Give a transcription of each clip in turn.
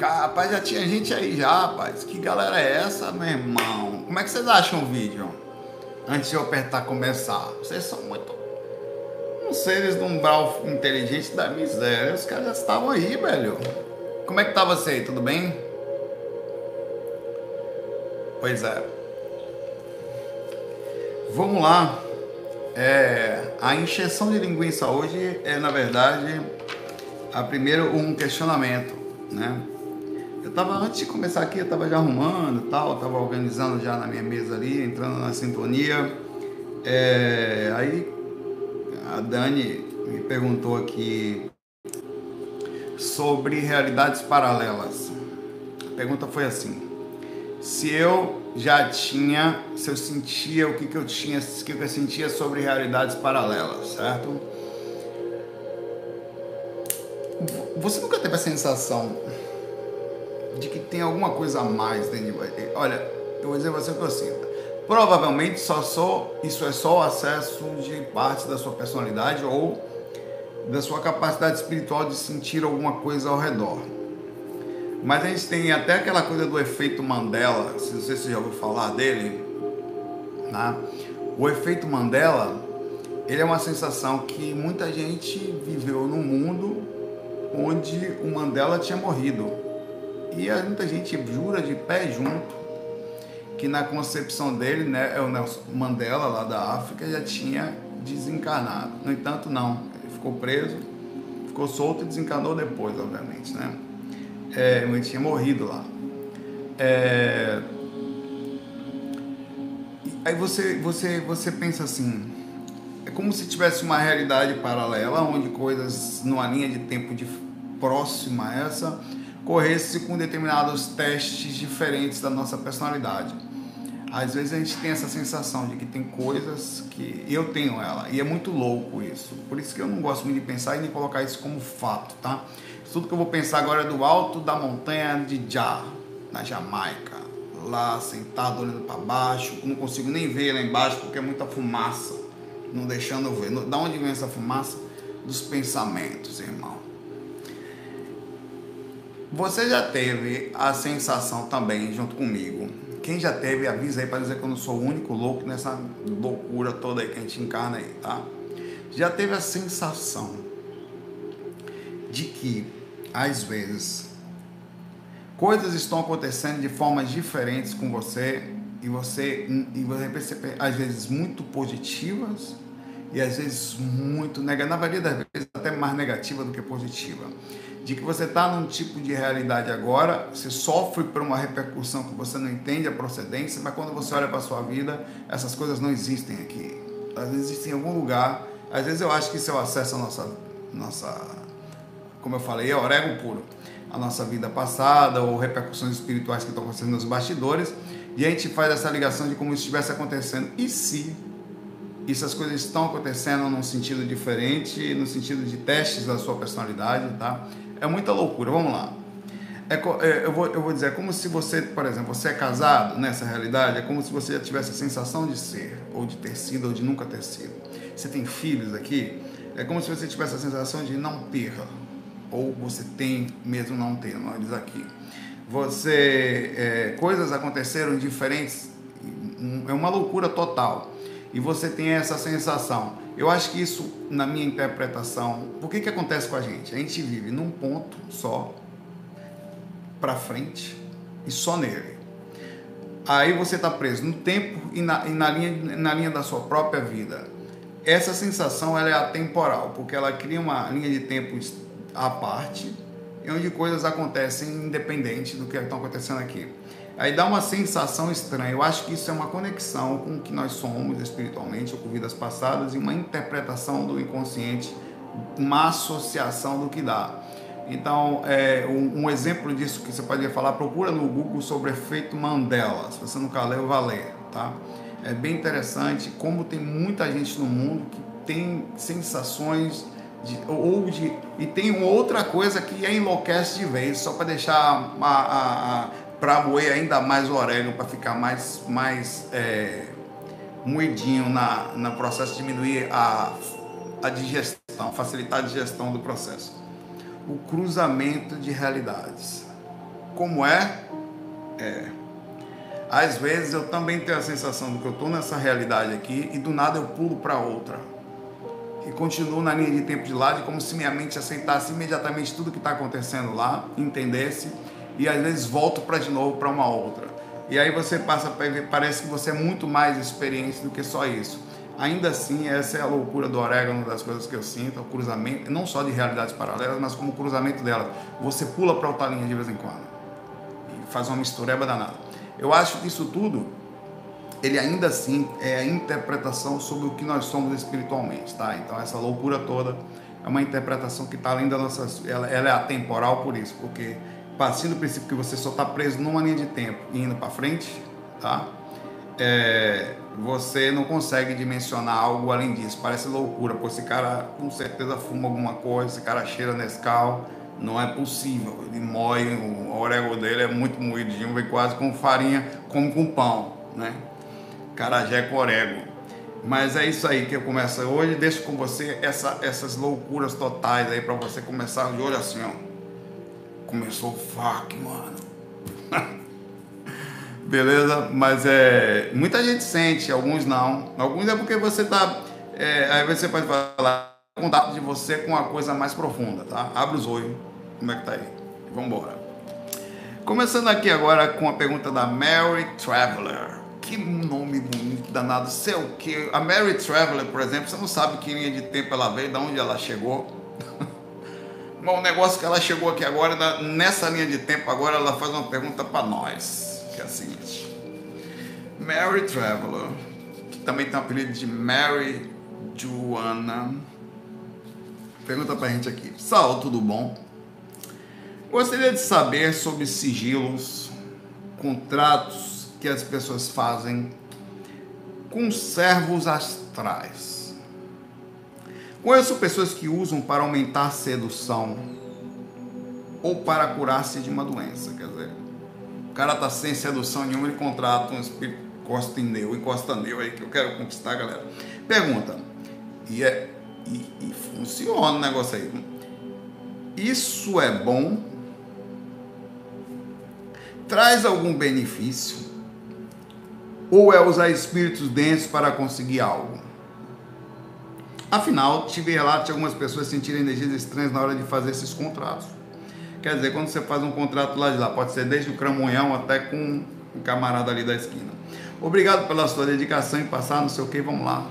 Rapaz, já tinha gente aí já, rapaz. Que galera é essa, meu irmão? Como é que vocês acham o vídeo? Antes de eu apertar começar. Vocês são muito. Uns seres de um umbral inteligente da miséria. Os caras já estavam aí, velho. Como é que tá você aí? Tudo bem? Pois é. Vamos lá. É, a encheção de linguiça hoje é, na verdade, a primeiro um questionamento, né? Eu tava, antes de começar aqui, eu tava já arrumando tal, tava organizando já na minha mesa ali, entrando na sintonia. É, aí a Dani me perguntou aqui sobre realidades paralelas. A pergunta foi assim: se eu já tinha, se eu sentia o que, que eu tinha, o que, que eu sentia sobre realidades paralelas, certo? Você nunca teve a sensação de que tem alguma coisa a mais dentro de. Olha, eu vou dizer você o que eu sinto. Provavelmente só isso é só o acesso de parte da sua personalidade ou da sua capacidade espiritual de sentir alguma coisa ao redor. Mas a gente tem até aquela coisa do efeito Mandela, se você já ouviu falar dele, né? O efeito Mandela, ele é uma sensação que muita gente viveu num mundo onde o Mandela tinha morrido e muita gente jura de pé junto que na concepção dele, né, é o Nelson Mandela lá da África já tinha desencarnado. No entanto, não. Ele ficou preso, ficou solto e desencarnou depois, obviamente, né? É, ele tinha morrido lá. É... Aí você, você, você pensa assim, é como se tivesse uma realidade paralela, onde coisas numa linha de tempo de próxima a essa corresse com determinados testes diferentes da nossa personalidade. Às vezes a gente tem essa sensação de que tem coisas que eu tenho ela, e é muito louco isso. Por isso que eu não gosto muito de pensar e nem colocar isso como fato, tá? Tudo que eu vou pensar agora é do alto da montanha de Jah, na Jamaica. Lá sentado olhando para baixo, não consigo nem ver lá embaixo porque é muita fumaça, não deixando eu ver. Da onde vem essa fumaça? Dos pensamentos, irmão. Você já teve a sensação também, junto comigo. Quem já teve, avisa aí para dizer que eu não sou o único louco nessa loucura toda aí que a gente encarna aí, tá? Já teve a sensação de que, às vezes, coisas estão acontecendo de formas diferentes com você e você, e você percebe, às vezes, muito positivas e às vezes muito negativas, na maioria das vezes até mais negativa do que positiva de que você está num tipo de realidade agora, você sofre por uma repercussão que você não entende a procedência, mas quando você olha para a sua vida, essas coisas não existem aqui. Elas existem em algum lugar. Às vezes eu acho que isso é o acesso à nossa, nossa como eu falei, é orégano puro. A nossa vida passada ou repercussões espirituais que estão acontecendo nos bastidores. E a gente faz essa ligação de como isso estivesse acontecendo. E se essas coisas estão acontecendo num sentido diferente, no sentido de testes da sua personalidade, tá? É muita loucura. Vamos lá. É, é, eu, vou, eu vou dizer, é como se você, por exemplo, você é casado nessa realidade, é como se você já tivesse a sensação de ser, ou de ter sido, ou de nunca ter sido. Você tem filhos aqui, é como se você tivesse a sensação de não ter, ou você tem mesmo não ter, não diz aqui. Você, é, coisas aconteceram diferentes, é uma loucura total. E você tem essa sensação eu acho que isso, na minha interpretação, por que, que acontece com a gente? A gente vive num ponto só, para frente, e só nele. Aí você está preso no tempo e, na, e na, linha, na linha da sua própria vida. Essa sensação ela é atemporal, porque ela cria uma linha de tempo à parte, onde coisas acontecem independente do que estão acontecendo aqui. Aí dá uma sensação estranha. Eu acho que isso é uma conexão com o que nós somos espiritualmente, ou com vidas passadas, e uma interpretação do inconsciente, uma associação do que dá. Então, é, um, um, exemplo disso que você pode falar, procura no Google sobre efeito Mandela. Se você nunca leu, vai ler, tá? É bem interessante como tem muita gente no mundo que tem sensações de, ou de e tem outra coisa que enlouquece de vez, só para deixar a, a, a para moer ainda mais o orégano, para ficar mais, mais é, moedinho na, no processo, diminuir a, a digestão, facilitar a digestão do processo. O cruzamento de realidades. como é? É. Às vezes eu também tenho a sensação de que eu estou nessa realidade aqui e do nada eu pulo para outra. E continuo na linha de tempo de lado, como se minha mente aceitasse imediatamente tudo que está acontecendo lá, entendesse, e às vezes volto para de novo para uma outra. E aí você passa para ver, parece que você é muito mais experiente do que só isso. Ainda assim, essa é a loucura do orégano, das coisas que eu sinto, o cruzamento, não só de realidades paralelas, mas como o cruzamento delas. Você pula para outra linha de vez em quando e faz uma mistureba danada. Eu acho que isso tudo, ele ainda assim é a interpretação sobre o que nós somos espiritualmente, tá? Então essa loucura toda é uma interpretação que está além da nossa, ela, ela é atemporal por isso, porque partindo do princípio que você só está preso numa linha de tempo e indo para frente, tá? É, você não consegue dimensionar algo além disso. Parece loucura, pô, esse cara com certeza fuma alguma coisa, esse cara cheira Nescau, não é possível. Ele moe, o orégano dele é muito moidinho, vem quase com farinha, como com pão, né? Carajé com orégano. Mas é isso aí que eu começo hoje. Deixo com você essa, essas loucuras totais aí para você começar de olho assim, ó. Começou fuck, mano. beleza? Mas é, muita gente sente, alguns não. Alguns é porque você tá. É, aí você pode falar contato de você com uma coisa mais profunda, tá? Abre os olhos, como é que tá aí? Vamos. Começando aqui agora com a pergunta da Mary Traveler. Que nome bonito, danado. Sei o que? A Mary Traveler, por exemplo, você não sabe que linha de tempo ela veio, de onde ela chegou. Bom, o negócio que ela chegou aqui agora, nessa linha de tempo, agora ela faz uma pergunta para nós que é a seguinte: Mary Traveler, que também tem o apelido de Mary Joanna, pergunta pra gente aqui: Sal, tudo bom? Gostaria de saber sobre sigilos, contratos que as pessoas fazem com servos astrais. Conheço pessoas que usam para aumentar a sedução ou para curar-se de uma doença. Quer dizer, o cara tá sem sedução nenhuma, ele contrata um espírito encosta em neu, encosta neu aí que eu quero conquistar, galera. Pergunta. E, é, e, e funciona o negócio aí. Isso é bom? Traz algum benefício? Ou é usar espíritos densos para conseguir algo? Afinal, tive relato de algumas pessoas sentirem energias estranhas na hora de fazer esses contratos. Quer dizer, quando você faz um contrato lá de lá, pode ser desde o cramunhão até com um camarada ali da esquina. Obrigado pela sua dedicação em passar, não sei o que, vamos lá.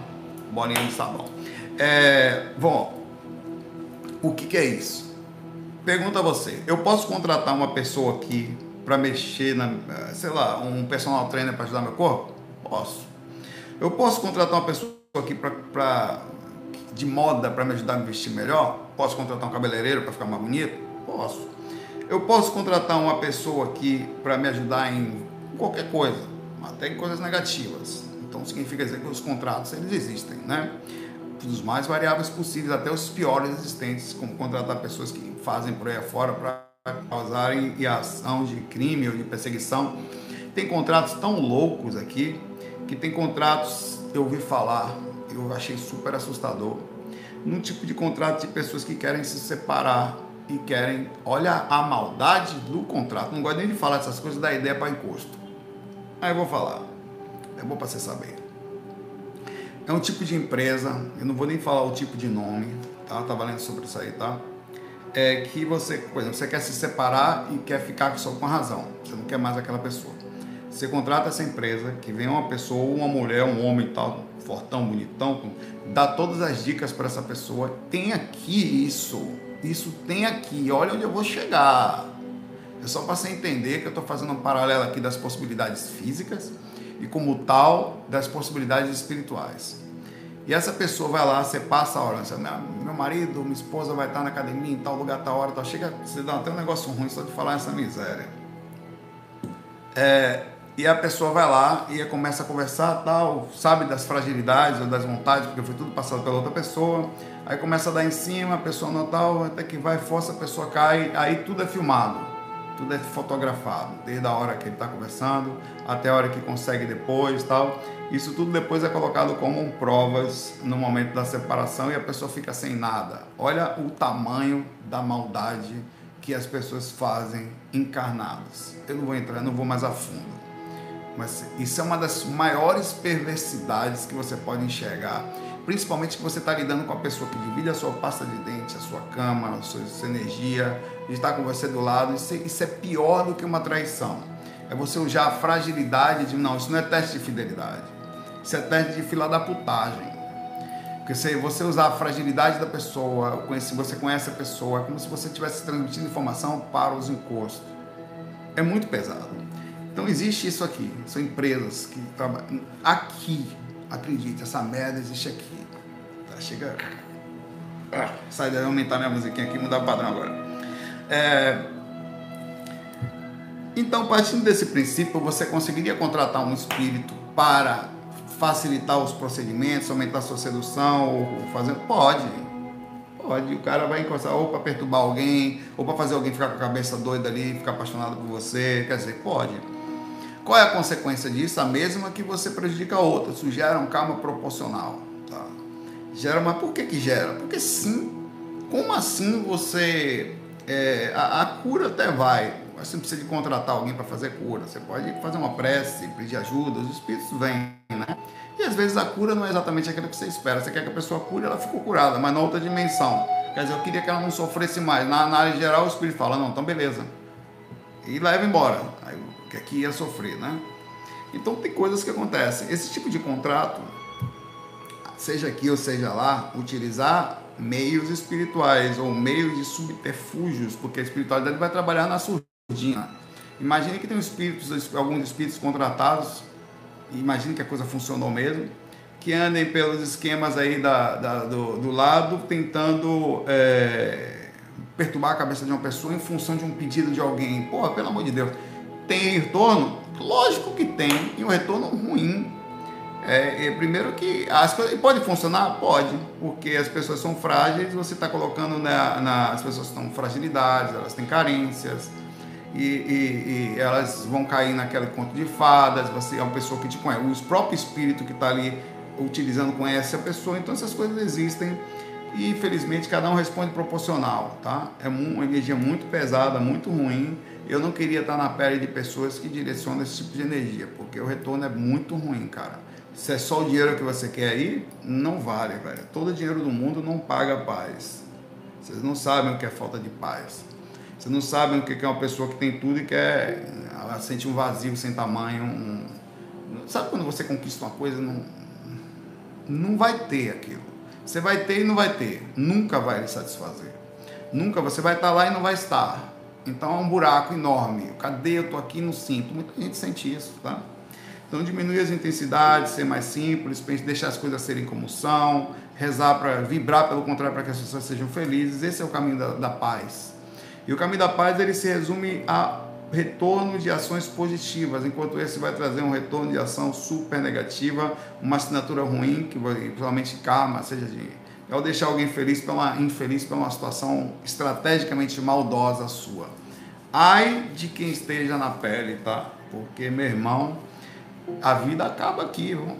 Bolinha de sabão. É, bom, o que, que é isso? Pergunta a você. Eu posso contratar uma pessoa aqui para mexer na, sei lá, um personal trainer para ajudar meu corpo? Posso. Eu posso contratar uma pessoa aqui para de moda para me ajudar a me vestir melhor? Posso contratar um cabeleireiro para ficar mais bonito? Posso. Eu posso contratar uma pessoa aqui para me ajudar em qualquer coisa, até em coisas negativas. Então significa dizer que os contratos eles existem, né? Dos mais variáveis possíveis, até os piores existentes, como contratar pessoas que fazem por aí afora para causarem ação de crime ou de perseguição. Tem contratos tão loucos aqui que tem contratos, eu ouvi falar, eu achei super assustador, num tipo de contrato de pessoas que querem se separar e querem, olha a maldade do contrato. Não gosto nem de falar dessas coisas, da ideia para encosto. Aí eu vou falar. É bom para você saber. É um tipo de empresa, eu não vou nem falar o tipo de nome, tá? Tá valendo sobre isso aí, tá? É que você, por exemplo, você quer se separar e quer ficar só com a razão. Você não quer mais aquela pessoa. Você contrata essa empresa, que vem uma pessoa, uma mulher, um homem tal, fortão, bonitão, dá todas as dicas para essa pessoa. Tem aqui isso isso tem aqui, olha onde eu vou chegar. É só para você entender que eu estou fazendo um paralelo aqui das possibilidades físicas e, como tal, das possibilidades espirituais. E essa pessoa vai lá, você passa a hora, você, meu marido, minha esposa vai estar na academia em tal lugar, tal hora, tal. chega, você dá até um negócio ruim só de falar essa miséria. É, e a pessoa vai lá e começa a conversar, tal, sabe das fragilidades ou das vontades, porque foi tudo passado pela outra pessoa. Aí começa a dar em cima, a pessoa não tal, até que vai, força, a pessoa cai, aí tudo é filmado, tudo é fotografado, desde a hora que ele está conversando até a hora que consegue depois, tal. Isso tudo depois é colocado como provas no momento da separação e a pessoa fica sem nada. Olha o tamanho da maldade que as pessoas fazem encarnadas. Eu não vou entrar, não vou mais a fundo. Mas isso é uma das maiores perversidades que você pode enxergar. Principalmente que você está lidando com a pessoa que divide a sua pasta de dente, a sua cama, a sua, a sua energia, estar com você do lado. Isso, isso é pior do que uma traição. É você usar a fragilidade de. Não, isso não é teste de fidelidade. Isso é teste de fila da putagem. Porque se você usar a fragilidade da pessoa, você conhece a pessoa, é como se você estivesse transmitindo informação para os encostos. É muito pesado. Então existe isso aqui. São empresas que trabalham. Aqui, acredite, essa merda existe aqui. Tá, chega. Ah, sai daí, aumentar minha musiquinha aqui, mudar o padrão agora. É... Então, partindo desse princípio, você conseguiria contratar um espírito para facilitar os procedimentos, aumentar a sua sedução, ou fazer. Pode. Pode. O cara vai encostar ou para perturbar alguém, ou para fazer alguém ficar com a cabeça doida ali, ficar apaixonado por você. Quer dizer, pode. Qual é a consequência disso? A mesma que você prejudica a outra. Isso gera um karma proporcional. Tá? Gera, mas por que, que gera? Porque sim. Como assim você. É, a, a cura até vai, você não precisa de contratar alguém para fazer cura. Você pode fazer uma prece, pedir ajuda, os espíritos vêm, né? E às vezes a cura não é exatamente aquilo que você espera. Você quer que a pessoa cure, ela ficou curada, mas na outra dimensão. Quer dizer, eu queria que ela não sofresse mais. Na, área geral, o espírito fala: não, então beleza. E leva embora. Que aqui ia sofrer, né? Então tem coisas que acontecem. Esse tipo de contrato, seja aqui ou seja lá, utilizar meios espirituais ou meios de subterfúgios, porque a espiritualidade vai trabalhar na surdina. Imagine que tem espíritos, alguns espíritos contratados imagine que a coisa funcionou mesmo, que andem pelos esquemas aí da, da do, do, lado, tentando é, perturbar a cabeça de uma pessoa em função de um pedido de alguém. Porra, pelo amor de Deus. Tem retorno? Lógico que tem, e um retorno ruim. É, é, primeiro que as coisas pode funcionar? Pode, porque as pessoas são frágeis, você está colocando na, na, as pessoas estão fragilidades, elas têm carências, e, e, e, elas vão cair naquele conto de fadas, você é uma pessoa que te conhece, o próprio espírito que está ali utilizando conhece a pessoa, então essas coisas existem e infelizmente cada um responde proporcional, tá? É uma energia muito pesada, muito ruim. Eu não queria estar na pele de pessoas que direcionam esse tipo de energia, porque o retorno é muito ruim, cara. Se é só o dinheiro que você quer aí, não vale, velho. Todo dinheiro do mundo não paga paz. Vocês não sabem o que é falta de paz. Você não sabe o que é uma pessoa que tem tudo e quer. Ela sente um vazio sem tamanho. Um, sabe quando você conquista uma coisa não, não vai ter aquilo. Você vai ter e não vai ter. Nunca vai lhe satisfazer. Nunca você vai estar lá e não vai estar. Então é um buraco enorme. Cadê? Eu estou aqui não sinto. Muita gente sente isso, tá? Então diminuir as intensidades, ser mais simples, deixar as coisas serem como são, rezar para vibrar pelo contrário para que as pessoas sejam felizes. Esse é o caminho da, da paz. E o caminho da paz ele se resume a retorno de ações positivas, enquanto esse vai trazer um retorno de ação super negativa, uma assinatura ruim, que principalmente karma, seja de é o deixar alguém feliz pela infeliz pela uma situação estrategicamente maldosa sua. Ai de quem esteja na pele, tá? Porque meu irmão, a vida acaba aqui, viu?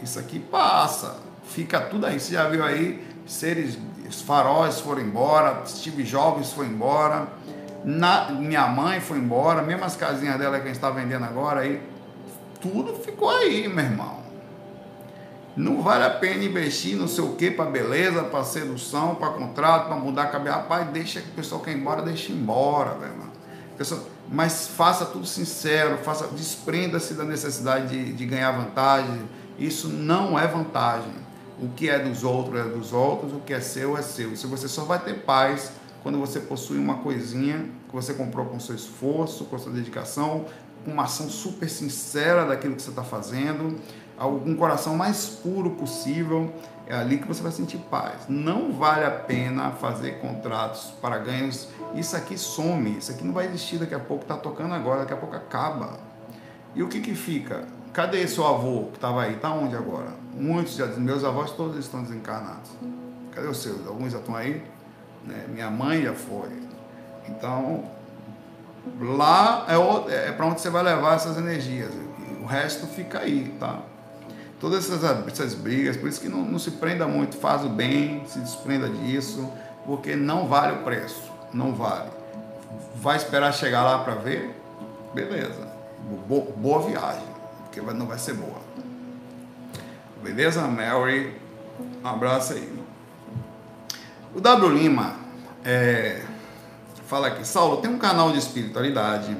Isso aqui passa, fica tudo aí. Você já viu aí seres os faróis foram embora, Steve Jobs foi embora, na, minha mãe foi embora, mesmo as casinhas dela que a gente está vendendo agora, aí, tudo ficou aí, meu irmão. Não vale a pena investir não sei o que para beleza, para sedução, para contrato, para mudar a cabeça. Rapaz, deixa que o pessoal quer ir embora, deixa embora, irmão. Pessoal, mas faça tudo sincero, faça, desprenda-se da necessidade de, de ganhar vantagem. Isso não é vantagem. O que é dos outros é dos outros, o que é seu é seu. Se você só vai ter paz quando você possui uma coisinha que você comprou com seu esforço, com sua dedicação, com uma ação super sincera daquilo que você está fazendo, um coração mais puro possível, é ali que você vai sentir paz. Não vale a pena fazer contratos para ganhos. Isso aqui some, isso aqui não vai existir daqui a pouco, está tocando agora, daqui a pouco acaba. E o que que fica? Cadê seu avô que estava aí? Está onde agora? Muitos já, meus avós todos estão desencarnados. Cadê os seus? Alguns já estão aí? Né? Minha mãe já foi. Então, lá é, é para onde você vai levar essas energias. O resto fica aí, tá? Todas essas, essas brigas, por isso que não, não se prenda muito, faz o bem, se desprenda disso, porque não vale o preço, não vale. vai esperar chegar lá para ver? Beleza. Boa, boa viagem, porque não vai ser boa. Beleza, Mary? Um abraço aí. O W Lima é, fala aqui, Saulo, tem um canal de espiritualidade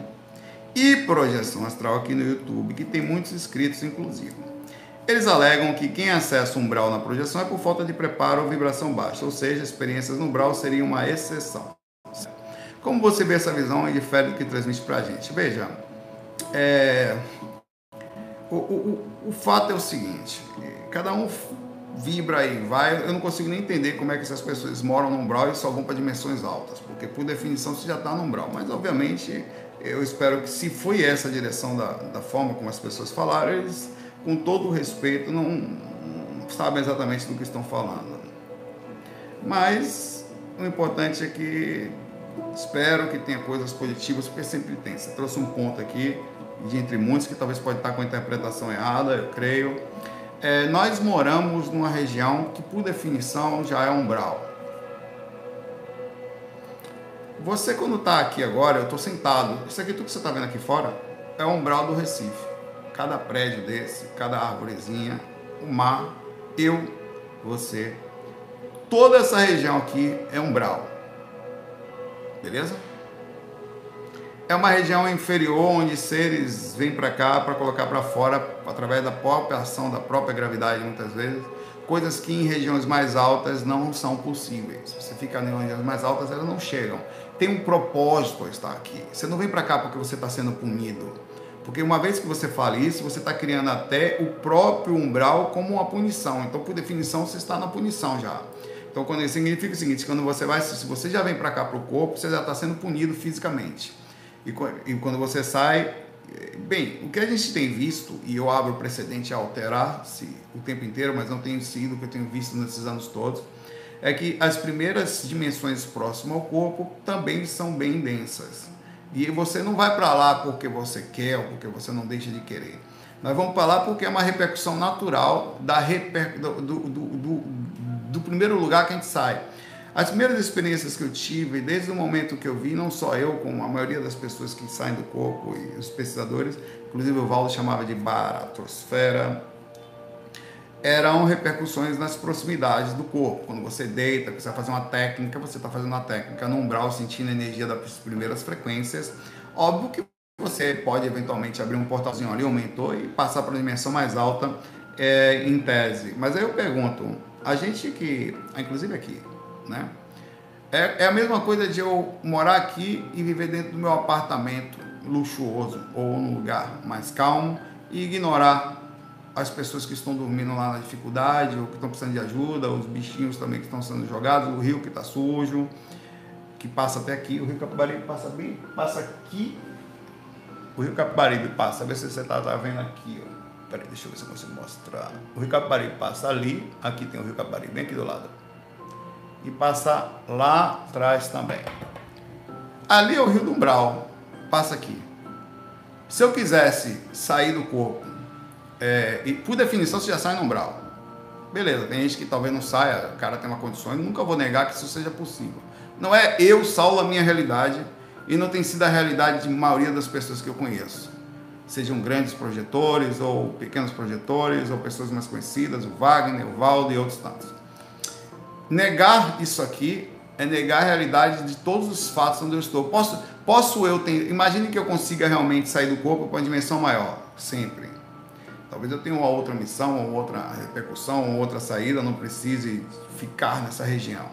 e projeção astral aqui no YouTube que tem muitos inscritos, inclusive. Eles alegam que quem acessa umbral na projeção é por falta de preparo ou vibração baixa, ou seja, experiências no umbral seriam uma exceção. Como você vê essa visão e difere do que transmite para a gente? Veja, é, o, o, o, fato é o seguinte: cada um vibra aí, vai. Eu não consigo nem entender como é que essas pessoas moram no umbral e só vão para dimensões altas, porque por definição você já está no umbral. Mas obviamente eu espero que se foi essa a direção da, da forma como as pessoas falaram, eles, com todo o respeito, não, não sabem exatamente do que estão falando. Mas o importante é que espero que tenha coisas positivas, porque sempre tem. Você trouxe um ponto aqui, de entre muitos, que talvez pode estar com a interpretação errada, eu creio. É, nós moramos numa região que, por definição, já é umbral. Você, quando está aqui agora, eu estou sentado. Isso aqui, tudo que você está vendo aqui fora, é o umbral do Recife. Cada prédio desse, cada árvorezinha, o mar, eu, você. Toda essa região aqui é umbral. Beleza? É uma região inferior onde seres vêm para cá para colocar para fora através da própria ação da própria gravidade muitas vezes, coisas que em regiões mais altas não são possíveis. Você fica em regiões mais altas, elas não chegam. Tem um propósito estar aqui. Você não vem para cá porque você está sendo punido. Porque uma vez que você fala isso, você está criando até o próprio umbral como uma punição. Então, por definição, você está na punição já. Então, quando significa o seguinte, quando você vai, se você já vem para cá para o corpo, você já está sendo punido fisicamente. E, e quando você sai, bem, o que a gente tem visto, e eu abro o precedente a alterar-se o tempo inteiro, mas não tem sido o que eu tenho visto nesses anos todos, é que as primeiras dimensões próximas ao corpo também são bem densas. E você não vai para lá porque você quer ou porque você não deixa de querer. Nós vamos para lá porque é uma repercussão natural da reper... do, do, do, do primeiro lugar que a gente sai. As primeiras experiências que eu tive, desde o momento que eu vi, não só eu, como a maioria das pessoas que saem do corpo e os pesquisadores, inclusive o Valdo chamava de baratosfera, eram repercussões nas proximidades do corpo. Quando você deita, você vai fazer uma técnica, você está fazendo uma técnica no umbral, sentindo a energia das primeiras frequências. Óbvio que você pode eventualmente abrir um portalzinho ali, um mentor, e passar para a dimensão mais alta é, em tese. Mas aí eu pergunto, a gente que, inclusive aqui, né? É, é a mesma coisa de eu morar aqui e viver dentro do meu apartamento luxuoso ou num lugar mais calmo e ignorar as pessoas que estão dormindo lá na dificuldade ou que estão precisando de ajuda, os bichinhos também que estão sendo jogados, o rio que está sujo, que passa até aqui, o rio Capibaribe passa bem, passa aqui, o rio Capibaribe passa, vê se você está tá vendo aqui, ó. Peraí, deixa eu ver se eu consigo mostrar. O Rio Capibaribe passa ali, aqui tem o Rio Capibaribe, bem aqui do lado. E passa lá atrás também. Ali é o Rio do Umbral, passa aqui. Se eu quisesse sair do corpo, é, e por definição você já sai no umbral. Beleza, tem gente que talvez não saia, o cara tem uma condição, eu nunca vou negar que isso seja possível. Não é eu, Saulo, a minha realidade, e não tem sido a realidade de maioria das pessoas que eu conheço sejam grandes projetores ou pequenos projetores ou pessoas mais conhecidas, o Wagner, o Valdo e outros tantos. Negar isso aqui é negar a realidade de todos os fatos onde eu estou. Posso, posso eu ter, imagine que eu consiga realmente sair do corpo para uma dimensão maior, sempre. Talvez eu tenha uma outra missão, ou outra repercussão, ou outra saída, não precise ficar nessa região.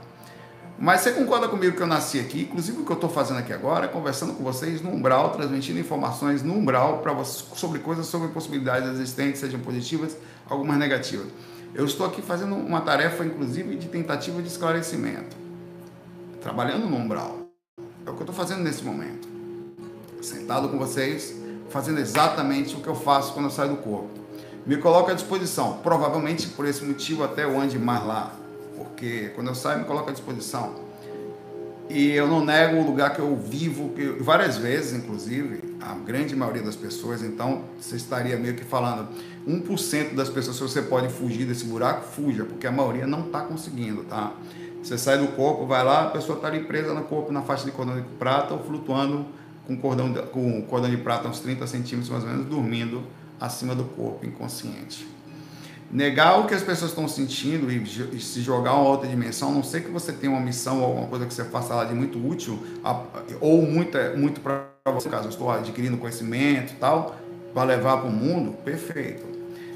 Mas você concorda comigo que eu nasci aqui? Inclusive o que eu estou fazendo aqui agora é conversando com vocês no umbral, transmitindo informações no umbral para vocês sobre coisas, sobre possibilidades existentes, sejam positivas, algumas negativas. Eu estou aqui fazendo uma tarefa, inclusive, de tentativa de esclarecimento, trabalhando no umbral. É o que eu estou fazendo nesse momento, sentado com vocês, fazendo exatamente o que eu faço quando eu saio do corpo. Me coloco à disposição, provavelmente por esse motivo até eu ande mais lá porque quando eu saio me coloco à disposição. E eu não nego o lugar que eu vivo, que várias vezes, inclusive, a grande maioria das pessoas, então você estaria meio que falando, 1% das pessoas, se você pode fugir desse buraco, fuja, porque a maioria não está conseguindo, tá? Você sai do corpo, vai lá, a pessoa está ali presa no corpo, na faixa de cordão de prata ou flutuando com cordão de, com cordão de prata uns 30 centímetros mais ou menos, dormindo acima do corpo, inconsciente. Negar o que as pessoas estão sentindo e se jogar a uma outra dimensão, a não sei que você tenha uma missão ou alguma coisa que você faça lá de muito útil, ou muito, muito para você, caso eu estou adquirindo conhecimento tal, para levar para o mundo, perfeito.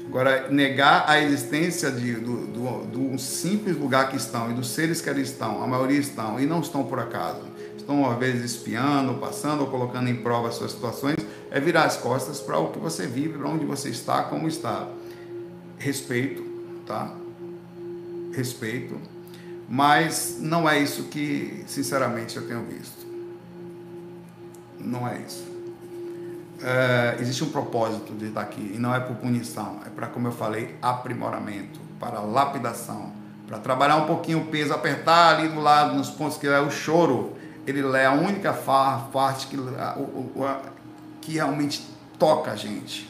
Agora, negar a existência de, do, do, do, simples lugar que estão e dos seres que ali estão, a maioria estão e não estão por acaso, estão às vezes espiando, passando ou colocando em prova as suas situações, é virar as costas para o que você vive, para onde você está, como está. Respeito, tá? Respeito, mas não é isso que, sinceramente, eu tenho visto. Não é isso é, existe um propósito de estar aqui e não é por punição, é para, como eu falei, aprimoramento, para lapidação, para trabalhar um pouquinho o peso, apertar ali do lado, nos pontos que é o choro, ele é a única parte que, que realmente toca a gente.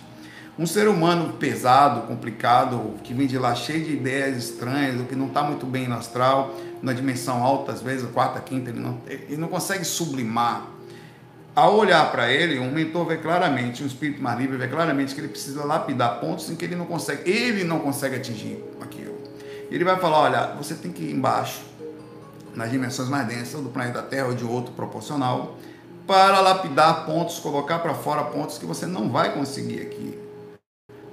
Um ser humano pesado, complicado, que vem de lá cheio de ideias estranhas, que não está muito bem no astral, na dimensão alta, às vezes, quarta, quinta, ele não, ele não consegue sublimar ao olhar para ele, um mentor vê claramente, um espírito mais livre vê claramente que ele precisa lapidar pontos em que ele não consegue, ele não consegue atingir aquilo. Ele vai falar, olha, você tem que ir embaixo, nas dimensões mais densas do planeta Terra ou de outro proporcional, para lapidar pontos, colocar para fora pontos que você não vai conseguir aqui.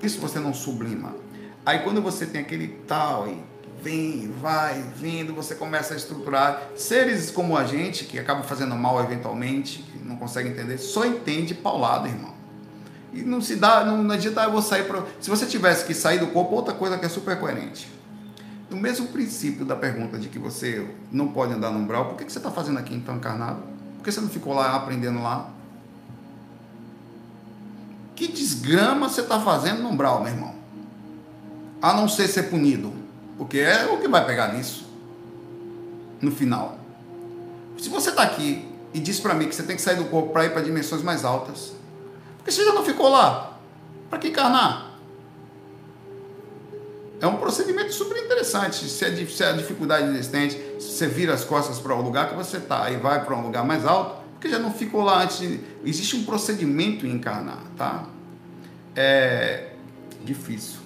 Isso você não sublima. Aí quando você tem aquele tal e vem, vai, vindo, você começa a estruturar. Seres como a gente, que acaba fazendo mal eventualmente, não consegue entender, só entende paulada, irmão. E não se dá, não, não adianta eu vou sair para. Se você tivesse que sair do corpo, outra coisa que é super coerente. No mesmo princípio da pergunta de que você não pode andar no umbral, por que, que você está fazendo aqui então encarnado? Por que você não ficou lá aprendendo lá? Que desgrama você está fazendo no umbral, meu irmão? A não ser ser punido. Porque é o que vai pegar nisso. No final. Se você está aqui e diz para mim que você tem que sair do corpo para ir para dimensões mais altas. Porque você já não ficou lá. Para que encarnar? É um procedimento super interessante. Se, é, se é a dificuldade existente, se você vira as costas para o lugar que você está e vai para um lugar mais alto, porque já não ficou lá antes. Existe um procedimento em encarnar, tá? É. Difícil.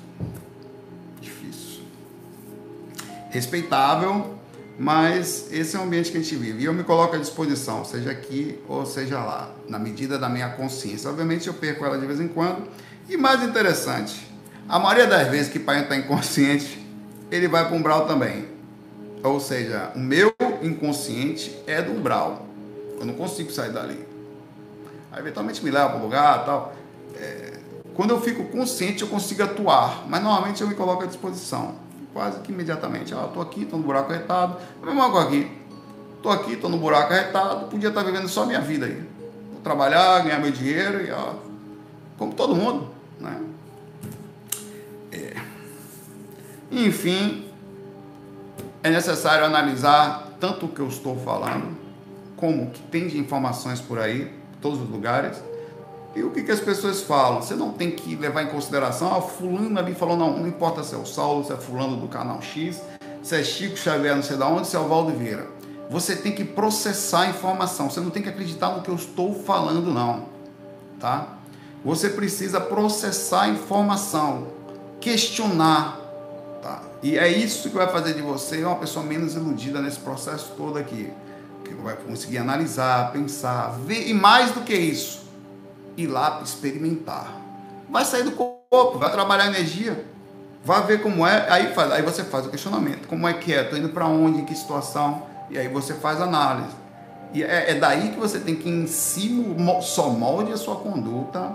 Respeitável, mas esse é o ambiente que a gente vive. E eu me coloco à disposição, seja aqui ou seja lá, na medida da minha consciência. Obviamente eu perco ela de vez em quando. E mais interessante, a maioria das vezes que o pai está inconsciente, ele vai para o umbral também. Ou seja, o meu inconsciente é do umbral. Eu não consigo sair dali. Aí eventualmente me leva para o lugar tal. É, quando eu fico consciente, eu consigo atuar, mas normalmente eu me coloco à disposição quase que imediatamente. Ah, tô aqui, tô no buraco arretado. A mesma coisa aqui. Tô aqui, tô no buraco arretado, podia estar vivendo só minha vida aí. Vou trabalhar, ganhar meu dinheiro e ó, como todo mundo, né? É. Enfim, é necessário analisar tanto o que eu estou falando, como o que tem de informações por aí, todos os lugares, e o que, que as pessoas falam? Você não tem que levar em consideração, ah, fulano ali falou, não, não importa se é o Saulo, se é fulano do canal X, se é Chico Xavier, não sei de onde, se é o Valdo Vieira. Você tem que processar a informação, você não tem que acreditar no que eu estou falando, não. Tá? Você precisa processar a informação, questionar. Tá? E é isso que vai fazer de você uma pessoa menos iludida nesse processo todo aqui. Que vai conseguir analisar, pensar, ver, e mais do que isso, ir lá experimentar. Vai sair do corpo, vai trabalhar energia, vai ver como é, aí, faz, aí você faz o questionamento, como é que é, estou indo para onde, em que situação, e aí você faz análise. E é, é daí que você tem que em si só molde a sua conduta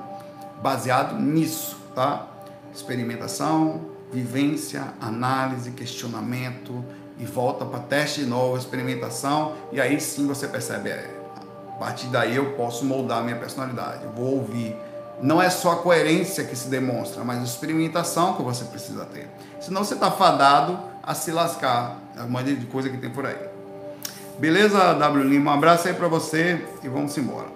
baseado nisso, tá? Experimentação, vivência, análise, questionamento e volta para teste de novo, experimentação e aí sim você percebe é, a partir daí eu posso moldar a minha personalidade. Eu vou ouvir. Não é só a coerência que se demonstra, mas a experimentação que você precisa ter. Senão você está fadado a se lascar. É uma de coisa que tem por aí. Beleza, W Lima? Um abraço aí para você e vamos embora.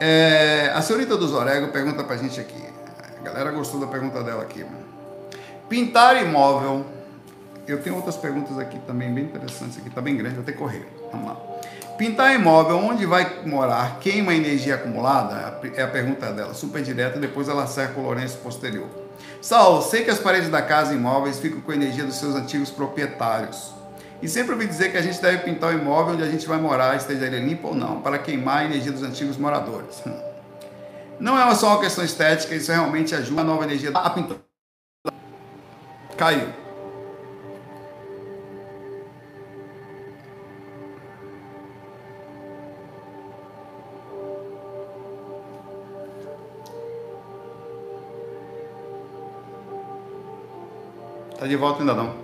É, a senhorita dos Orego pergunta pra gente aqui. A galera gostou da pergunta dela aqui. Pintar imóvel Eu tenho outras perguntas aqui também bem interessantes aqui, tá bem grande, vou ter que correr. Vamos lá. Pintar imóvel, onde vai morar, queima energia acumulada? É a pergunta dela, super direta, depois ela cerca o Lourenço posterior. Saulo, sei que as paredes da casa e imóveis ficam com a energia dos seus antigos proprietários. E sempre ouvi dizer que a gente deve pintar o imóvel onde a gente vai morar, esteja ele limpo ou não, para queimar a energia dos antigos moradores. Não é só uma questão estética, isso realmente ajuda a nova energia a pintura. Caiu. Tá de volta ainda não.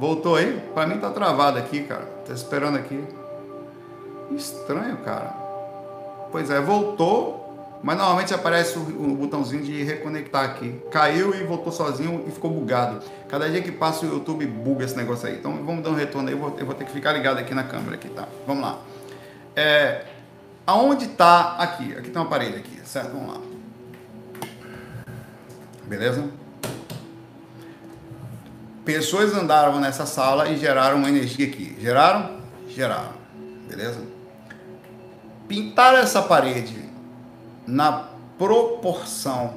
Voltou aí? Pra mim tá travado aqui, cara. Tá esperando aqui. Estranho, cara. Pois é, voltou. Mas normalmente aparece o, o, botãozinho de reconectar aqui. Caiu e voltou sozinho e ficou bugado. Cada dia que passa o YouTube buga esse negócio aí. Então vamos dar um retorno aí. Eu vou, eu vou ter que ficar ligado aqui na câmera aqui, tá? Vamos lá. É, aonde tá aqui? Aqui tem uma parede aqui, certo? Vamos lá. Beleza? Pessoas andaram nessa sala e geraram uma energia aqui. Geraram? Geraram. Beleza? Pintar essa parede na proporção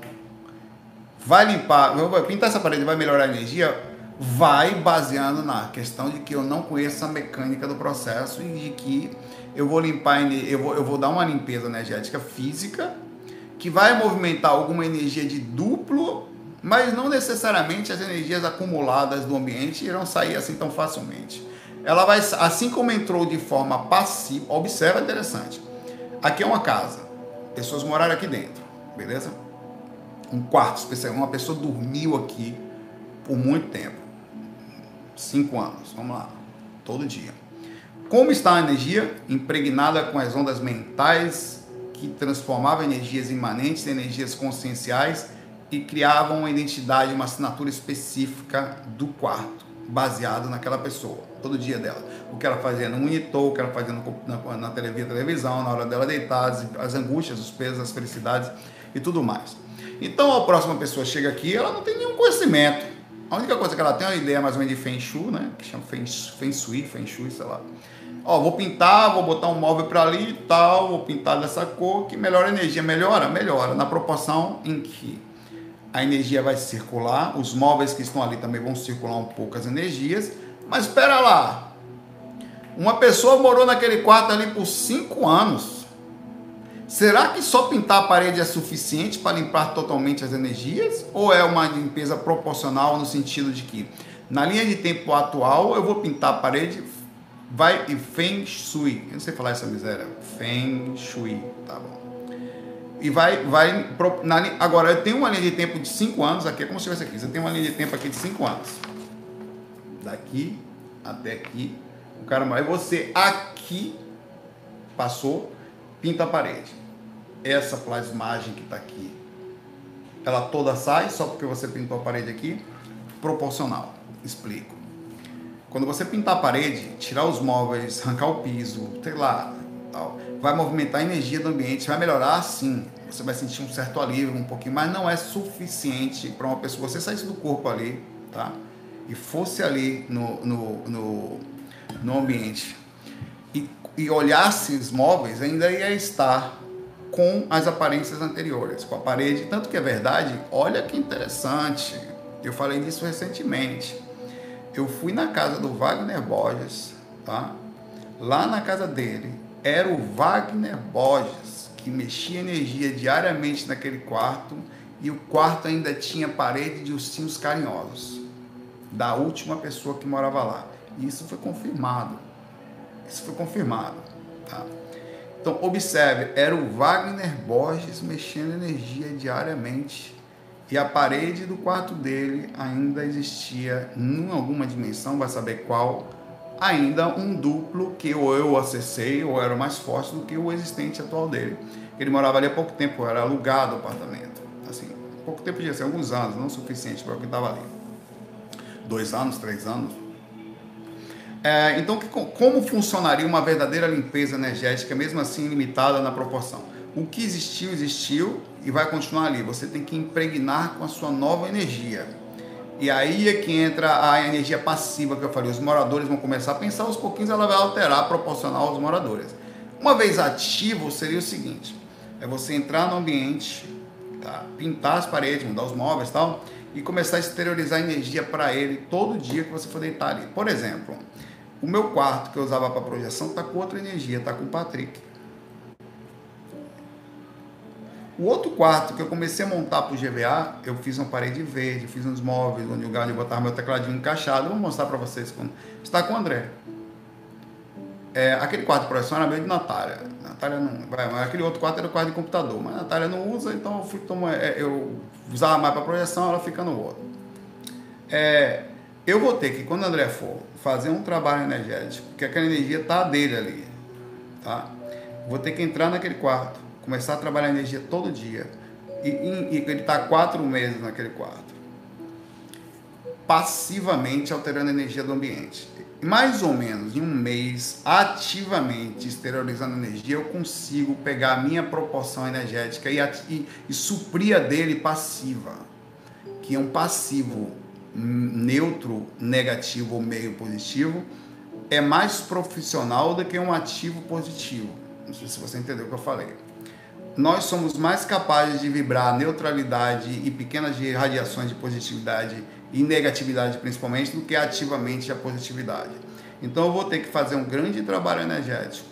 vai limpar, pintar essa parede vai melhorar a energia? Vai baseando na questão de que eu não conheço a mecânica do processo e de que eu vou limpar, eu vou, eu vou dar uma limpeza energética física que vai movimentar alguma energia de duplo mas não necessariamente as energias acumuladas do ambiente irão sair assim tão facilmente. Ela vai, assim como entrou de forma passiva, observa interessante. Aqui é uma casa, pessoas moraram aqui dentro, beleza? Um quarto especial, uma pessoa dormiu aqui por muito tempo, cinco anos, vamos lá, todo dia. Como está a energia impregnada com as ondas mentais que transformavam energias imanentes em energias conscienciais? E criavam uma identidade, uma assinatura específica do quarto, baseado naquela pessoa, todo dia dela. O que ela fazia no monitor, o que ela fazia no, na, na televisão, na hora dela deitar, as, as angústias, os pesos, as felicidades e tudo mais. Então a próxima pessoa chega aqui, ela não tem nenhum conhecimento. A única coisa que ela tem é uma ideia mais ou menos de Feng Shui, né? Que chama Feng, Feng Shui, Feng Shui, sei lá. Ó, vou pintar, vou botar um móvel para ali e tal, vou pintar dessa cor, que melhora a energia. Melhora? Melhora, na proporção em que a energia vai circular, os móveis que estão ali também vão circular um pouco as energias, mas espera lá, uma pessoa morou naquele quarto ali por cinco anos. Será que só pintar a parede é suficiente para limpar totalmente as energias? Ou é uma limpeza proporcional no sentido de que, na linha de tempo atual, eu vou pintar a parede, vai e Feng Shui. Eu não sei falar essa miséria. Feng Shui, tá bom e vai, vai na, agora eu tenho uma linha de tempo de 5 anos aqui, é como se tivesse aqui, você tem uma linha de tempo aqui de 5 anos. Daqui até aqui, o cara mais você aqui passou, pinta a parede. Essa plasmagem que está aqui, ela toda sai só porque você pintou a parede aqui? Proporcional. Explico. Quando você pintar a parede, tirar os móveis, arrancar o piso, sei lá, tal, vai movimentar a energia do ambiente, vai melhorar sim. Você vai sentir um certo alívio, um pouquinho, mas não é suficiente para uma pessoa. Você saísse do corpo ali, tá? E fosse ali no, no, no, no ambiente e, e olhasse os móveis, ainda ia estar com as aparências anteriores, com a parede. Tanto que é verdade, olha que interessante. Eu falei disso recentemente. Eu fui na casa do Wagner Borges, tá? Lá na casa dele, era o Wagner Borges, que mexia energia diariamente naquele quarto e o quarto ainda tinha parede de ursinhos carinhosos, da última pessoa que morava lá. E isso foi confirmado. Isso foi confirmado. Tá? Então, observe, era o Wagner Borges mexendo energia diariamente e a parede do quarto dele ainda existia em alguma dimensão, vai saber qual, ainda um duplo que ou eu acessei ou era mais forte do que o existente atual dele. Ele morava ali há pouco tempo, era alugado o apartamento. Assim, pouco tempo, podia ser alguns anos, não suficiente para o que estava ali. Dois anos, três anos. É, então, que, como funcionaria uma verdadeira limpeza energética, mesmo assim limitada na proporção? O que existiu, existiu e vai continuar ali. Você tem que impregnar com a sua nova energia E aí é que entra a energia passiva que eu falei. Os moradores vão começar a pensar aos pouquinhos, ela vai alterar proporcional aos moradores. Uma vez ativo, seria o seguinte: é você entrar no ambiente, tá? pintar as paredes, mudar os móveis e tal, e começar a exteriorizar energia para ele todo dia que você for deitar ali. Por exemplo, o meu quarto que eu usava para projeção está com outra energia, está com o Patrick. O outro quarto que eu comecei a montar para o GVA, eu fiz uma parede verde, fiz uns móveis, onde eu botava meu tecladinho encaixado. Vou mostrar para vocês quando. Está com o André. É, aquele quarto de projeção era meio de Natália. Natália não. Vai, aquele outro quarto era o quarto de computador, mas a Natália não usa, então eu, fui tomar, é, eu usava mais para projeção, ela fica no outro. É, eu vou ter que, quando o André for fazer um trabalho energético, porque aquela energia está dele ali, tá? Vou ter que entrar naquele quarto, começar a trabalhar energia todo dia. E, e, e ele está quatro meses naquele quarto. Passivamente alterando a energia do ambiente. Mais ou menos em um mês, ativamente exteriorizando energia, eu consigo pegar a minha proporção energética e, e, e suprir a dele passiva, que é um passivo neutro, negativo ou meio positivo, é mais profissional do que um ativo positivo. Não sei se você entendeu o que eu falei. Nós somos mais capazes de vibrar neutralidade e pequenas radiações de positividade e negatividade principalmente do que ativamente a positividade. Então eu vou ter que fazer um grande trabalho energético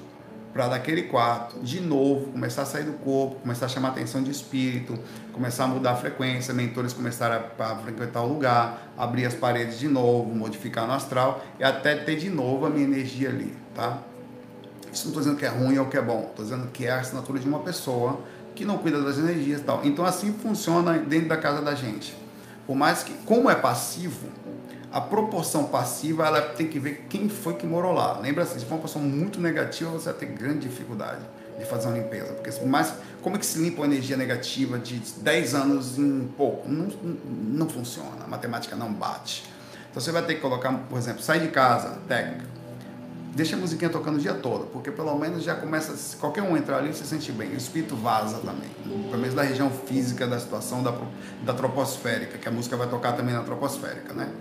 para daquele quarto, de novo, começar a sair do corpo, começar a chamar atenção de espírito, começar a mudar a frequência, mentores começarem a, a frequentar o lugar, abrir as paredes de novo, modificar no astral e até ter de novo a minha energia ali, tá? Isso não estou dizendo que é ruim ou que é bom, estou dizendo que é a assinatura de uma pessoa que não cuida das energias e tal. Então assim funciona dentro da casa da gente. Por mais que, como é passivo, a proporção passiva ela tem que ver quem foi que morou lá. Lembra assim, se for uma pessoa muito negativa, você vai ter grande dificuldade de fazer uma limpeza. Porque mais, como é que se limpa uma energia negativa de 10 anos em pouco? Não, não funciona, a matemática não bate. Então você vai ter que colocar, por exemplo, sai de casa, técnica. Deixa a musiquinha tocando o dia todo, porque pelo menos já começa, qualquer um entrar ali se sente bem. O espírito vaza também, pelo menos da região física da situação da, da troposférica, que a música vai tocar também na troposférica, né?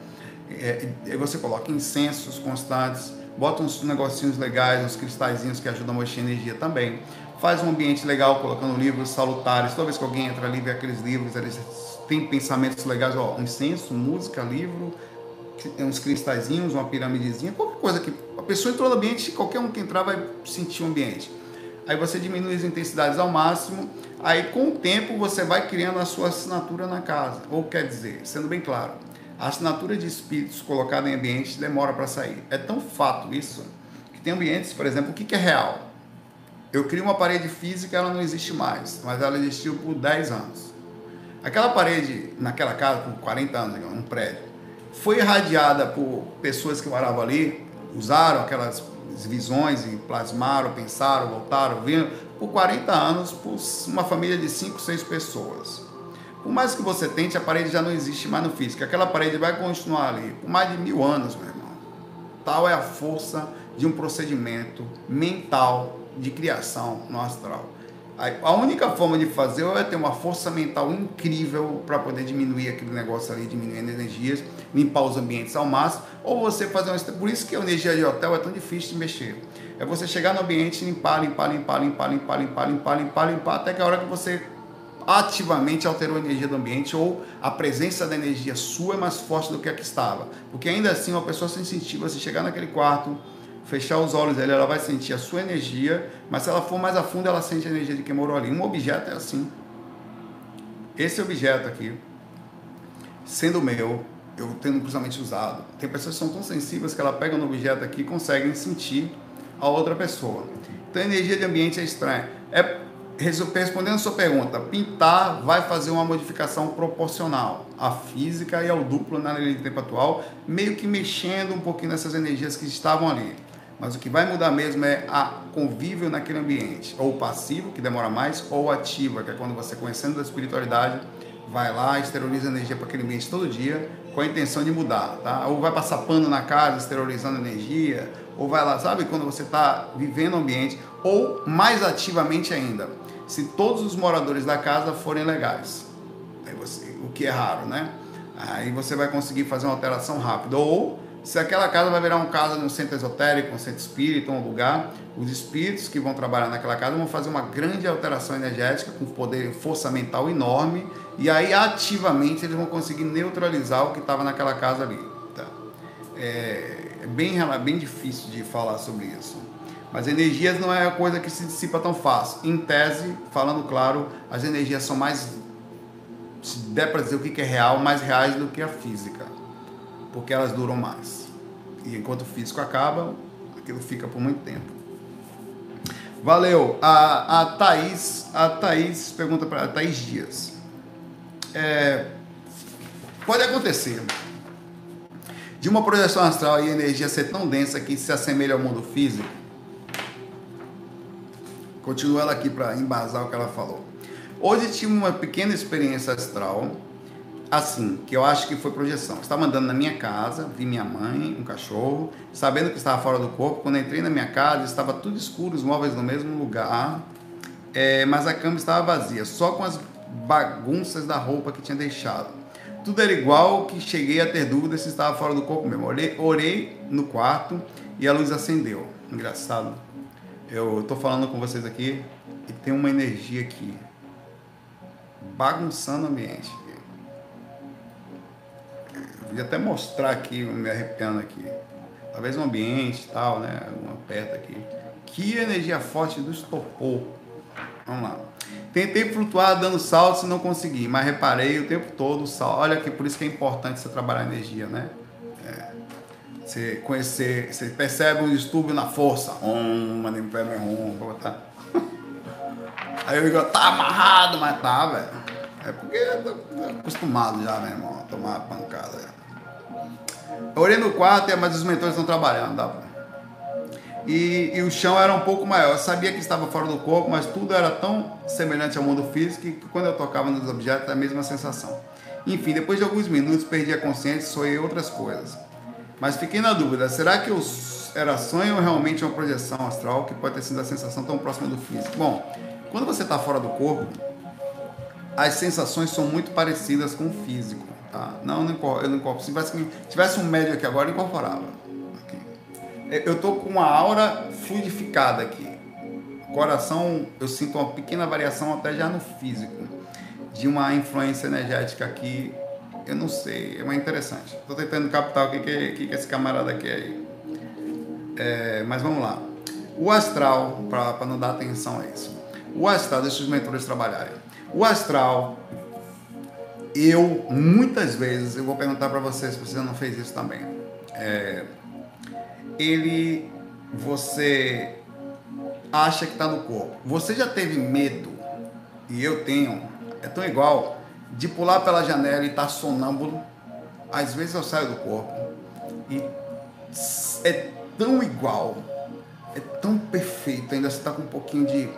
é, é, você coloca incensos constantes, bota uns negocinhos legais, uns cristalzinhos que ajudam a mexer energia também. Faz um ambiente legal colocando livros salutares. Toda vez que alguém entra ali, vê aqueles livros, eles têm pensamentos legais, ó, incenso, música, livro, uns cristalzinhos, uma piramidezinha, qualquer coisa que a pessoa entrou no ambiente, qualquer um que entrar vai sentir o ambiente. Aí você diminui as intensidades ao máximo, aí com o tempo você vai criando a sua assinatura na casa. Ou quer dizer, sendo bem claro, a assinatura de espíritos colocada em ambientes demora para sair. É tão fato isso que tem ambientes, por exemplo, o que, é real? Eu crio uma parede física, ela não existe mais, mas ela existiu por 10 anos. Aquela parede, naquela casa, por 40 anos, um prédio, foi irradiada por pessoas que moravam ali, usaram aquelas visões e plasmaram, pensaram, voltaram, viram, por 40 anos, por uma família de 5, 6 pessoas. Por mais que você tente, a parede já não existe mais no físico. Aquela parede vai continuar ali por mais de mil anos, meu irmão. Tal é a força de um procedimento mental de criação no astral. A única forma de fazer é ter uma força mental incrível para poder diminuir aquele negócio ali, diminuindo energias, limpar os ambientes ao máximo, ou você fazer uma. Por isso que a energia de hotel é tão difícil de mexer. É você chegar no ambiente, limpar, limpar, limpar, limpar, limpar, limpar, limpar, limpar, limpar, até que a hora que você ativamente alterou a energia do ambiente ou a presença da energia sua é mais forte do que a que estava. Porque ainda assim, uma pessoa sensitiva, se chegar naquele quarto, fechar os olhos dela, ela vai sentir a sua energia, mas se ela for mais a fundo, ela sente a energia de quem morou ali. Um objeto é assim. Esse objeto aqui, sendo meu, eu tendo cruzamento usado, tem pessoas que são tão sensíveis que ela pega no objeto aqui e conseguem sentir a outra pessoa. Então a energia de ambiente é estranha. É respondendo a sua pergunta, pintar vai fazer uma modificação proporcional à física e ao duplo na lei de tempo atual, meio que mexendo um pouquinho nessas energias que estavam ali. Mas o que vai mudar mesmo é a convívio naquele ambiente, ou passivo, que demora mais, ou ativa, que é quando você conhecendo da espiritualidade, vai lá, esteriliza energia para aquele ambiente todo dia, com a intenção de mudar, tá? Ou vai passar pano na casa, esterilizando energia, ou vai lá, sabe, quando você está vivendo o ambiente, ou mais ativamente ainda, se todos os moradores da casa forem legais. Você, o que é raro, né? Aí você vai conseguir fazer uma alteração rápida. Ou se aquela casa vai virar uma casa no centro esotérico, um centro espírita, um lugar, os espíritos que vão trabalhar naquela casa vão fazer uma grande alteração energética com poder, força mental enorme, e aí ativamente eles vão conseguir neutralizar o que estava naquela casa ali. Tá? É, é bem, bem difícil de falar sobre isso. Mas energias não é a coisa que se dissipa tão fácil. Em tese, falando claro, as energias são mais, se der para dizer o que é real, mais reais do que a física porque elas duram mais. E enquanto o físico acaba, aquilo fica por muito tempo. Valeu. A, a Thaís, a Thaís pergunta para a Thaís Dias. É, pode acontecer de uma projeção astral e energia ser tão densa que se assemelha ao mundo físico? Continua ela aqui para embasar o que ela falou. Hoje tive uma pequena experiência astral assim, que eu acho que foi projeção. Estava andando na minha casa, vi minha mãe, um cachorro, sabendo que estava fora do corpo. Quando entrei na minha casa, estava tudo escuro, os móveis no mesmo lugar, é, mas a cama estava vazia, só com as bagunças da roupa que tinha deixado. Tudo era igual que cheguei a ter dúvida se estava fora do corpo mesmo. Orei, orei no quarto e a luz acendeu. Engraçado. Eu estou falando com vocês aqui e tem uma energia aqui bagunçando o ambiente. Podia até mostrar aqui, me arrepiando aqui. Talvez um ambiente tal, né? Uma perto aqui. Que energia forte do estopor. Vamos lá. Tentei flutuar dando saltos e não consegui, mas reparei o tempo todo o salto. Olha que por isso que é importante você trabalhar a energia, né? É. Você conhecer, você percebe um distúrbio na força. Om, mandei pé um, vou botar. Aí eu digo, tá amarrado, mas tá, velho. É porque eu tô acostumado já, meu irmão, a tomar pancada. Eu orei no quarto, mas os mentores estão trabalhando? E, e, o chão era um pouco maior. Eu sabia que estava fora do corpo, mas tudo era tão semelhante ao mundo físico que quando eu tocava nos objetos era a mesma sensação. Enfim, depois de alguns minutos perdi a consciência e sonhei outras coisas. Mas fiquei na dúvida, será que eu era sonho ou realmente uma projeção astral que pode ter sido a sensação tão próxima do físico? Bom, quando você está fora do corpo, as sensações são muito parecidas com o físico. Tá? Não, não eu não incorporo. Se tivesse, tivesse um médio aqui agora, eu incorporava. Aqui. Eu estou com uma aura fluidificada aqui. Coração, eu sinto uma pequena variação até já no físico. De uma influência energética aqui. Eu não sei, é interessante. Estou tentando captar o que, que, que, esse camarada quer aí. É, mas vamos lá. O astral, para não dar atenção a isso. O astral, deixa os mentores trabalharem. O astral, eu muitas vezes, eu vou perguntar para você se você não fez isso também. É, ele, você acha que está no corpo. Você já teve medo, e eu tenho, é tão igual, de pular pela janela e estar tá sonâmbulo. Às vezes eu saio do corpo e é tão igual, é tão perfeito, ainda você está com um pouquinho de,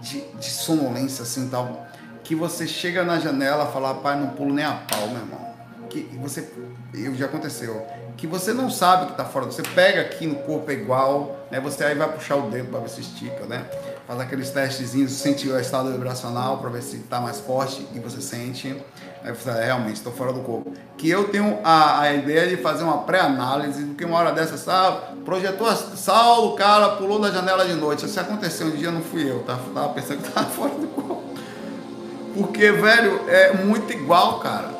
de, de sonolência assim tal que você chega na janela e fala, pai, não pulo nem a pau, meu irmão. Que você, eu já aconteceu, que você não sabe que está fora, você pega aqui no corpo é igual, né? Você aí vai puxar o dedo para ver se estica, né? Faz aqueles testezinhos, sente o estado vibracional para ver se está mais forte e você sente. Aí você fala, é, realmente, estou fora do corpo. Que eu tenho a, a ideia de fazer uma pré-análise, porque uma hora dessa, sabe, projetou a o cara pulou da janela de noite. Se aconteceu um dia, não fui eu, tá? Tava pensando que estava fora do corpo. Porque, velho, é muito igual, cara.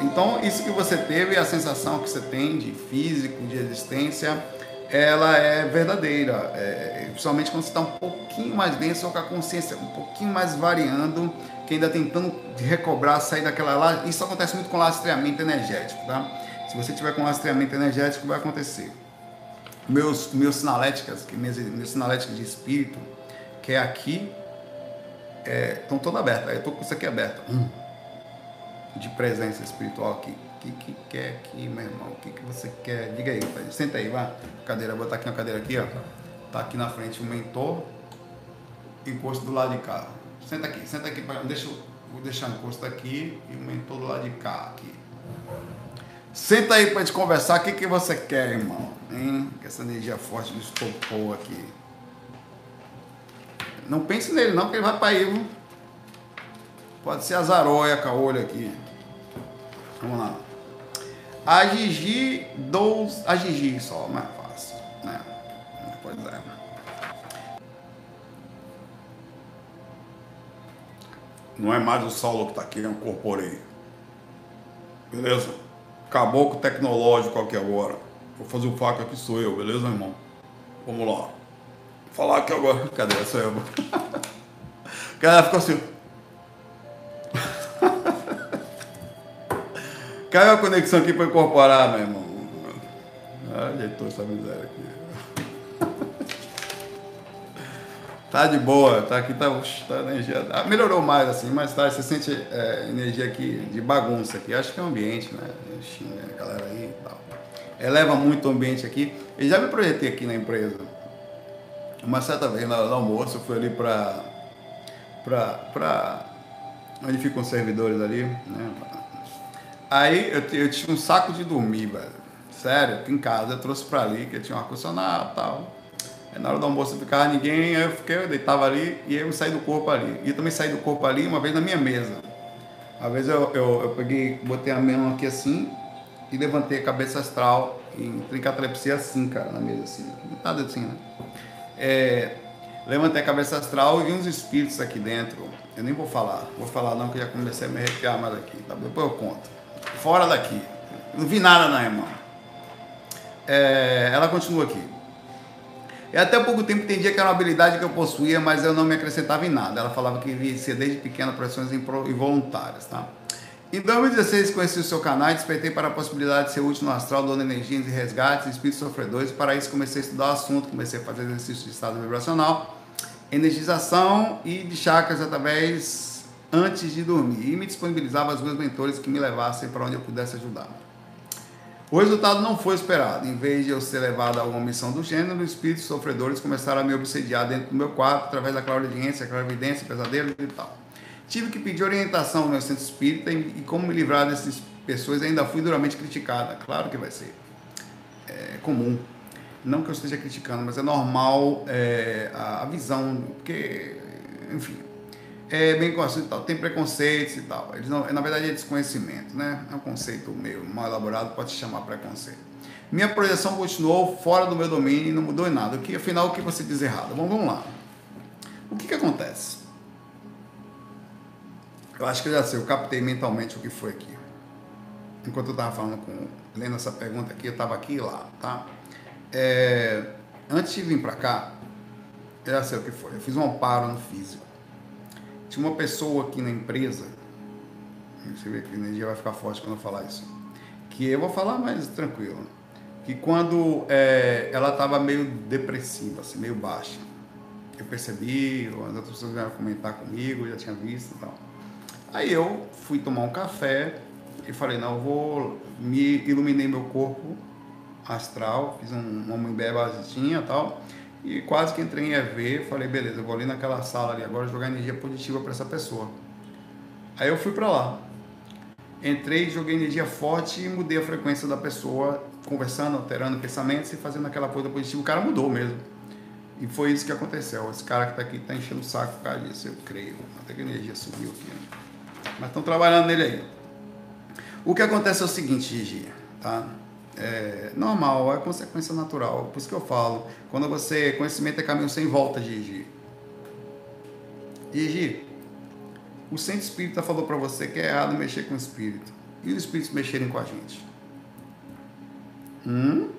Então, isso que você teve, a sensação que você tem de físico, de existência, ela é verdadeira. É, principalmente quando você está um pouquinho mais denso com a consciência um pouquinho mais variando, que ainda tentando recobrar, sair daquela. Isso acontece muito com lastreamento energético, tá? Se você tiver com lastreamento energético, vai acontecer. Meus, meus sinaléticas, meus sinaléticas de espírito, que é aqui estão é, todas abertas. Eu estou com isso aqui aberto. Hum. De presença espiritual aqui. O que, que quer aqui, meu irmão? O que, que você quer? Diga aí, pai. Senta aí, vai. Cadeira, botar aqui uma cadeira aqui, ó. Tá aqui na frente o mentor. Encosto do lado de cá. Senta aqui, senta aqui. Deixa, vou deixar o encosto aqui e o mentor do lado de cá aqui. Senta aí para gente conversar. O que, que você quer, irmão? Hein? Essa energia forte do estopou aqui. Não pense nele não, porque ele vai para aí, viu? Pode ser a zaroia com a olho aqui. Vamos lá. A Gigi dos. A Gigi só, mais fácil. Né? Pois é. Não é mais o Saulo que está aqui, é o corporei. Beleza? Caboclo tecnológico aqui agora. Vou fazer o faca aqui, sou eu, beleza, irmão? Vamos lá. Falar aqui agora. Cadê essa eu? O cara ficou assim. Caiu a conexão aqui para incorporar, meu irmão. Ajeitou essa miséria aqui. Tá de boa, tá aqui, tá, tá energia. Ah, melhorou mais assim, mas tá, você sente é, energia aqui de bagunça aqui. Acho que é o ambiente, né? A galera aí e tal. Eleva muito o ambiente aqui. Eu já me projetei aqui na empresa. Uma certa vez na hora do almoço, eu fui ali pra. pra. onde ficam os servidores ali, né? Aí eu, eu tinha um saco de dormir, velho. Sério, aqui em casa eu trouxe pra ali, que eu tinha um ar-condicionado e tal. Aí na hora do almoço não ficava ninguém, eu fiquei, eu deitava ali e eu saí do corpo ali. E eu também saí do corpo ali uma vez na minha mesa. Uma vez eu, eu, eu peguei, botei a mão aqui assim e levantei a cabeça astral em catalepsia assim, cara, na mesa assim. Nada assim, né? É, levantei a cabeça astral e vi uns espíritos aqui dentro. Eu nem vou falar, vou falar não, que já comecei a me arrepiar mais aqui. Tá? Depois eu conto. Fora daqui. Não vi nada não, irmão. É, ela continua aqui. E até pouco tempo entendia que era uma habilidade que eu possuía, mas eu não me acrescentava em nada. Ela falava que via desde pequena pressões involuntárias, tá? Em 2016 conheci o seu canal e despertei para a possibilidade de ser útil no astral, dando energias de resgates, espíritos sofredores. Para isso comecei a estudar o assunto, comecei a fazer exercícios de estado vibracional, energização e de chakras através antes de dormir. E me disponibilizava aos meus mentores que me levassem para onde eu pudesse ajudar. O resultado não foi esperado. Em vez de eu ser levado a alguma missão do gênero, os espíritos sofredores começaram a me obsediar dentro do meu quarto através da clarividência, clarividência, pesadelos e tal. Tive que pedir orientação meu centro espírita e, como me livrar dessas pessoas. Ainda fui duramente criticada. Claro que vai ser. É comum. Não que eu esteja criticando, mas é normal é, a, a visão, porque, enfim, é bem conhecido e tal, tem preconceitos e tal. Eles não, na verdade é desconhecimento, né? É um conceito meio mal elaborado, pode se chamar preconceito. Minha projeção continuou fora do meu domínio e não mudou em nada. O que, afinal, o que você diz errado? Bom, vamos lá. O que, que acontece? Eu acho que eu já sei, eu captei mentalmente o que foi aqui. Enquanto eu estava falando com, lendo essa pergunta aqui, eu estava aqui e lá, tá? É, antes de vir para cá, eu já sei o que foi. Eu fiz um amparo no físico. Tinha uma pessoa aqui na empresa, você vê que a energia vai ficar forte quando eu falar isso, que eu vou falar mais tranquilo, que quando é, ela estava meio depressiva, assim, meio baixa, eu percebi, as outras pessoas vieram comentar comigo, já tinha visto e tal. Aí eu fui tomar um café e falei, não, eu vou, me iluminei meu corpo astral, fiz um, uma basitinha e tal, e quase que entrei em EV, falei, beleza, eu vou ali naquela sala ali agora jogar energia positiva para essa pessoa. Aí eu fui para lá. Entrei, joguei energia forte e mudei a frequência da pessoa, conversando, alterando pensamentos e fazendo aquela coisa positiva. O cara mudou mesmo. E foi isso que aconteceu. Esse cara que está aqui está enchendo o saco por causa disso, eu creio. Até que a energia subiu aqui. Né? Mas estão trabalhando nele aí. O que acontece é o seguinte, Gigi, tá? é normal, é consequência natural. Por isso que eu falo, quando você. Conhecimento é caminho sem volta, Gigi. Gigi, o centro espírita falou para você que é errado mexer com o espírito. E os espíritos mexerem com a gente? Hum?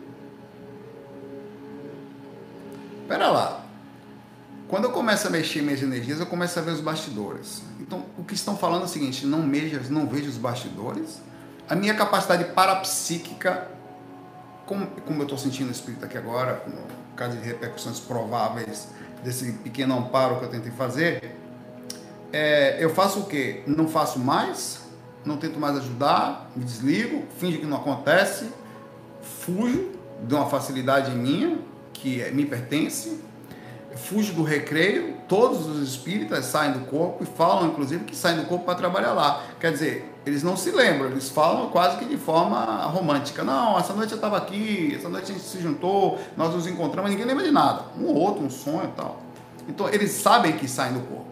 Pera lá. Quando eu começo a mexer minhas energias, eu começo a ver os bastidores. Então, o que estão falando é o seguinte: não vejo, não vejo os bastidores. A minha capacidade parapsíquica como, como eu estou sentindo o espírito aqui agora, com caso de repercussões prováveis desse pequeno amparo que eu tentei fazer, é, eu faço o quê? Não faço mais, não tento mais ajudar, me desligo, finge que não acontece, fujo de uma facilidade minha, que é, me pertence, fujo do recreio, todos os espíritas saem do corpo e falam, inclusive, que saem do corpo para trabalhar lá. Quer dizer, eles não se lembram, eles falam quase que de forma romântica. Não, essa noite eu estava aqui, essa noite a gente se juntou, nós nos encontramos, ninguém lembra de nada. Um ou outro, um sonho e tal. Então, eles sabem que saem do corpo.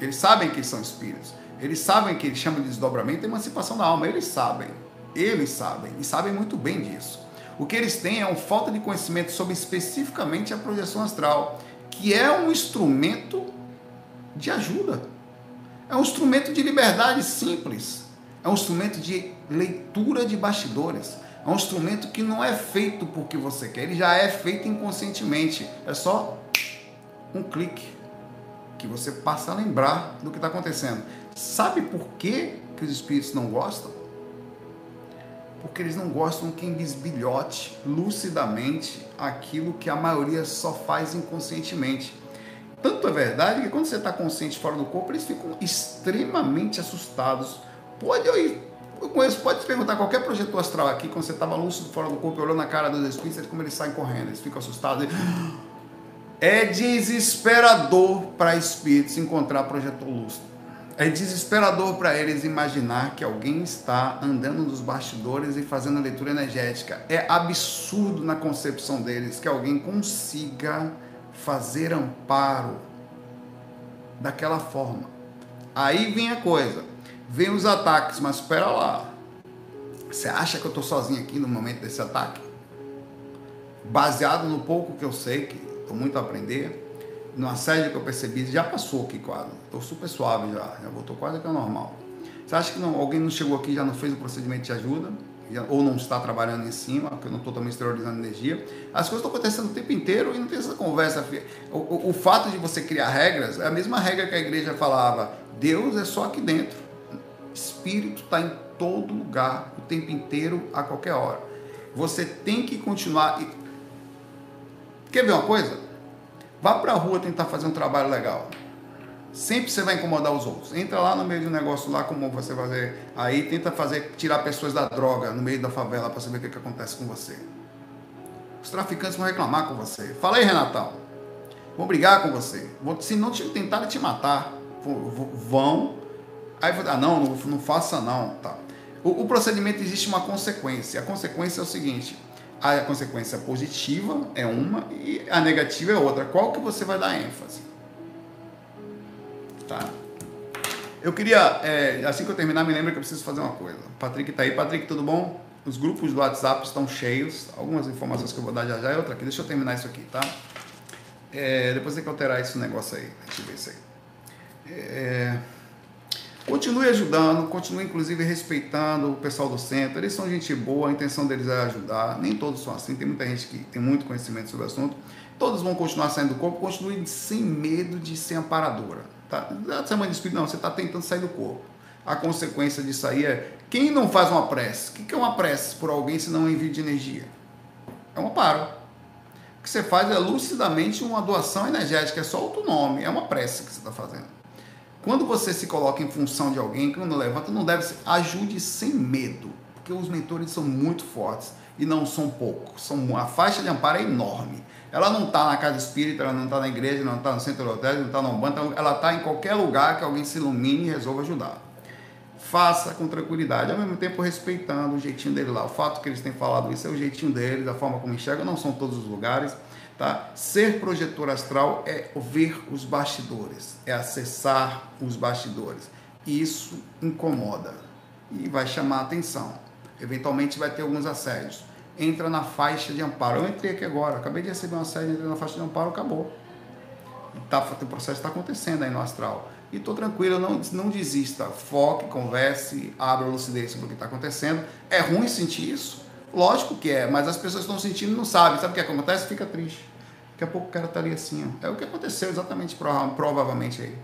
Eles sabem que são espíritos. Eles sabem que eles chamam de desdobramento e emancipação da alma. Eles sabem. Eles sabem, e sabem muito bem disso. O que eles têm é uma falta de conhecimento sobre especificamente a projeção astral, que é um instrumento de ajuda. É um instrumento de liberdade simples. É um instrumento de leitura de bastidores. É um instrumento que não é feito porque você quer, ele já é feito inconscientemente. É só um clique que você passa a lembrar do que está acontecendo. Sabe por que, que os espíritos não gostam? Porque eles não gostam quem bisbilhote lucidamente aquilo que a maioria só faz inconscientemente. Tanto é verdade que quando você está consciente fora do corpo, eles ficam extremamente assustados. Pode eu eu conheço, pode perguntar qualquer projetor astral aqui, quando você estava lúcido fora do corpo, olhando na cara dos espíritos, como eles saem correndo, eles ficam assustados. É desesperador para espíritos encontrar projetor lúcido. É desesperador para eles imaginar que alguém está andando nos bastidores e fazendo leitura energética. É absurdo na concepção deles que alguém consiga fazer amparo daquela forma. Aí vem a coisa, vem os ataques, mas espera lá. Você acha que eu estou sozinho aqui no momento desse ataque? Baseado no pouco que eu sei, que estou muito a aprender, no assédio que eu percebi, já passou aqui quase. Estou super suave já, já voltou quase que ao normal. Você acha que não, alguém não chegou aqui já não fez o procedimento de ajuda? Já, ou não está trabalhando em cima, porque eu não estou também exteriorizando energia. As coisas estão acontecendo o tempo inteiro e não tem essa conversa. O, o, o fato de você criar regras é a mesma regra que a igreja falava: Deus é só aqui dentro. Espírito está em todo lugar, o tempo inteiro, a qualquer hora. Você tem que continuar. Quer ver uma coisa? Vá para a rua tentar fazer um trabalho legal. Sempre você vai incomodar os outros. Entra lá no meio do negócio lá, como você fazer. Aí tenta fazer, tirar pessoas da droga no meio da favela para saber o que, que acontece com você. Os traficantes vão reclamar com você. Fala aí, Renatão. Vão brigar com você. Se não te, te matar, vão. Aí ah, não, não, não faça não. Tá. O, o procedimento existe uma consequência. A consequência é o seguinte: a consequência positiva é uma e a negativa é outra. Qual que você vai dar ênfase? Tá? Eu queria, é, assim que eu terminar, me lembra que eu preciso fazer uma coisa. Patrick tá aí. Patrick, tudo bom? Os grupos do WhatsApp estão cheios. Algumas informações que eu vou dar já já é outra aqui. Deixa eu terminar isso aqui, tá? É, depois tem que alterar esse negócio aí. Deixa eu ver isso aí. É... Continue ajudando, continue inclusive respeitando o pessoal do centro. Eles são gente boa, a intenção deles é ajudar. Nem todos são assim, tem muita gente que tem muito conhecimento sobre o assunto. Todos vão continuar saindo do corpo, continue sem medo de ser amparadora. Tá? Não de espírito, não, você está tentando sair do corpo. A consequência disso aí é quem não faz uma prece? O que é uma prece por alguém se não um envio de energia? É um amparo. O que você faz é lucidamente uma doação energética, é só outro nome, é uma prece que você está fazendo. Quando você se coloca em função de alguém, quando levanta, não deve ser. Ajude sem medo, porque os mentores são muito fortes e não são poucos. São, a faixa de amparo é enorme. Ela não está na casa espírita, ela não está na igreja, não está no centro do hotel, não está no banco, ela está em qualquer lugar que alguém se ilumine e resolva ajudar. Faça com tranquilidade, ao mesmo tempo respeitando o jeitinho dele lá. O fato que eles têm falado isso é o jeitinho deles, a forma como enxergam, não são todos os lugares. Tá? Ser projetor astral é ver os bastidores, é acessar os bastidores. Isso incomoda e vai chamar a atenção. Eventualmente vai ter alguns assédios. Entra na faixa de amparo. Eu entrei aqui agora, acabei de receber um assédio, entrei na faixa de amparo, acabou. Tá, o processo está acontecendo aí no astral. E estou tranquilo, não, não desista. Foque, converse, abra lucidez sobre o que está acontecendo. É ruim sentir isso? Lógico que é, mas as pessoas estão sentindo e não sabem. Sabe o que acontece? Fica triste. Daqui a pouco o cara tá ali assim, ó. É o que aconteceu exatamente, provavelmente aí.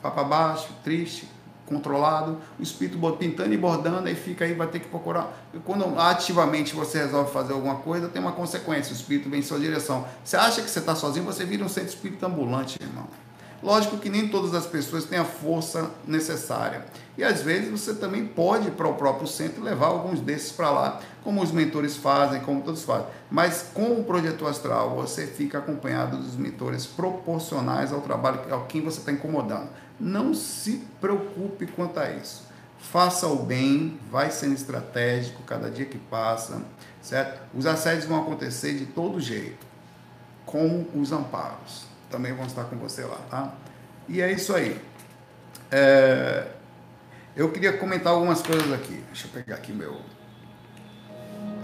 Para baixo, triste, controlado, o espírito pintando e bordando, aí fica aí, vai ter que procurar. Quando ativamente você resolve fazer alguma coisa, tem uma consequência, o espírito vem em sua direção. Você acha que você está sozinho, você vira um centro espírito ambulante, irmão. Lógico que nem todas as pessoas têm a força necessária. E às vezes você também pode ir para o próprio centro e levar alguns desses para lá, como os mentores fazem, como todos fazem. Mas com o projeto astral, você fica acompanhado dos mentores proporcionais ao trabalho, ao quem você está incomodando. Não se preocupe quanto a isso. Faça o bem, vai sendo estratégico cada dia que passa, certo? Os assédios vão acontecer de todo jeito, como os amparos também vão estar com você lá, tá? E é isso aí. É... Eu queria comentar algumas coisas aqui. Deixa eu pegar aqui meu.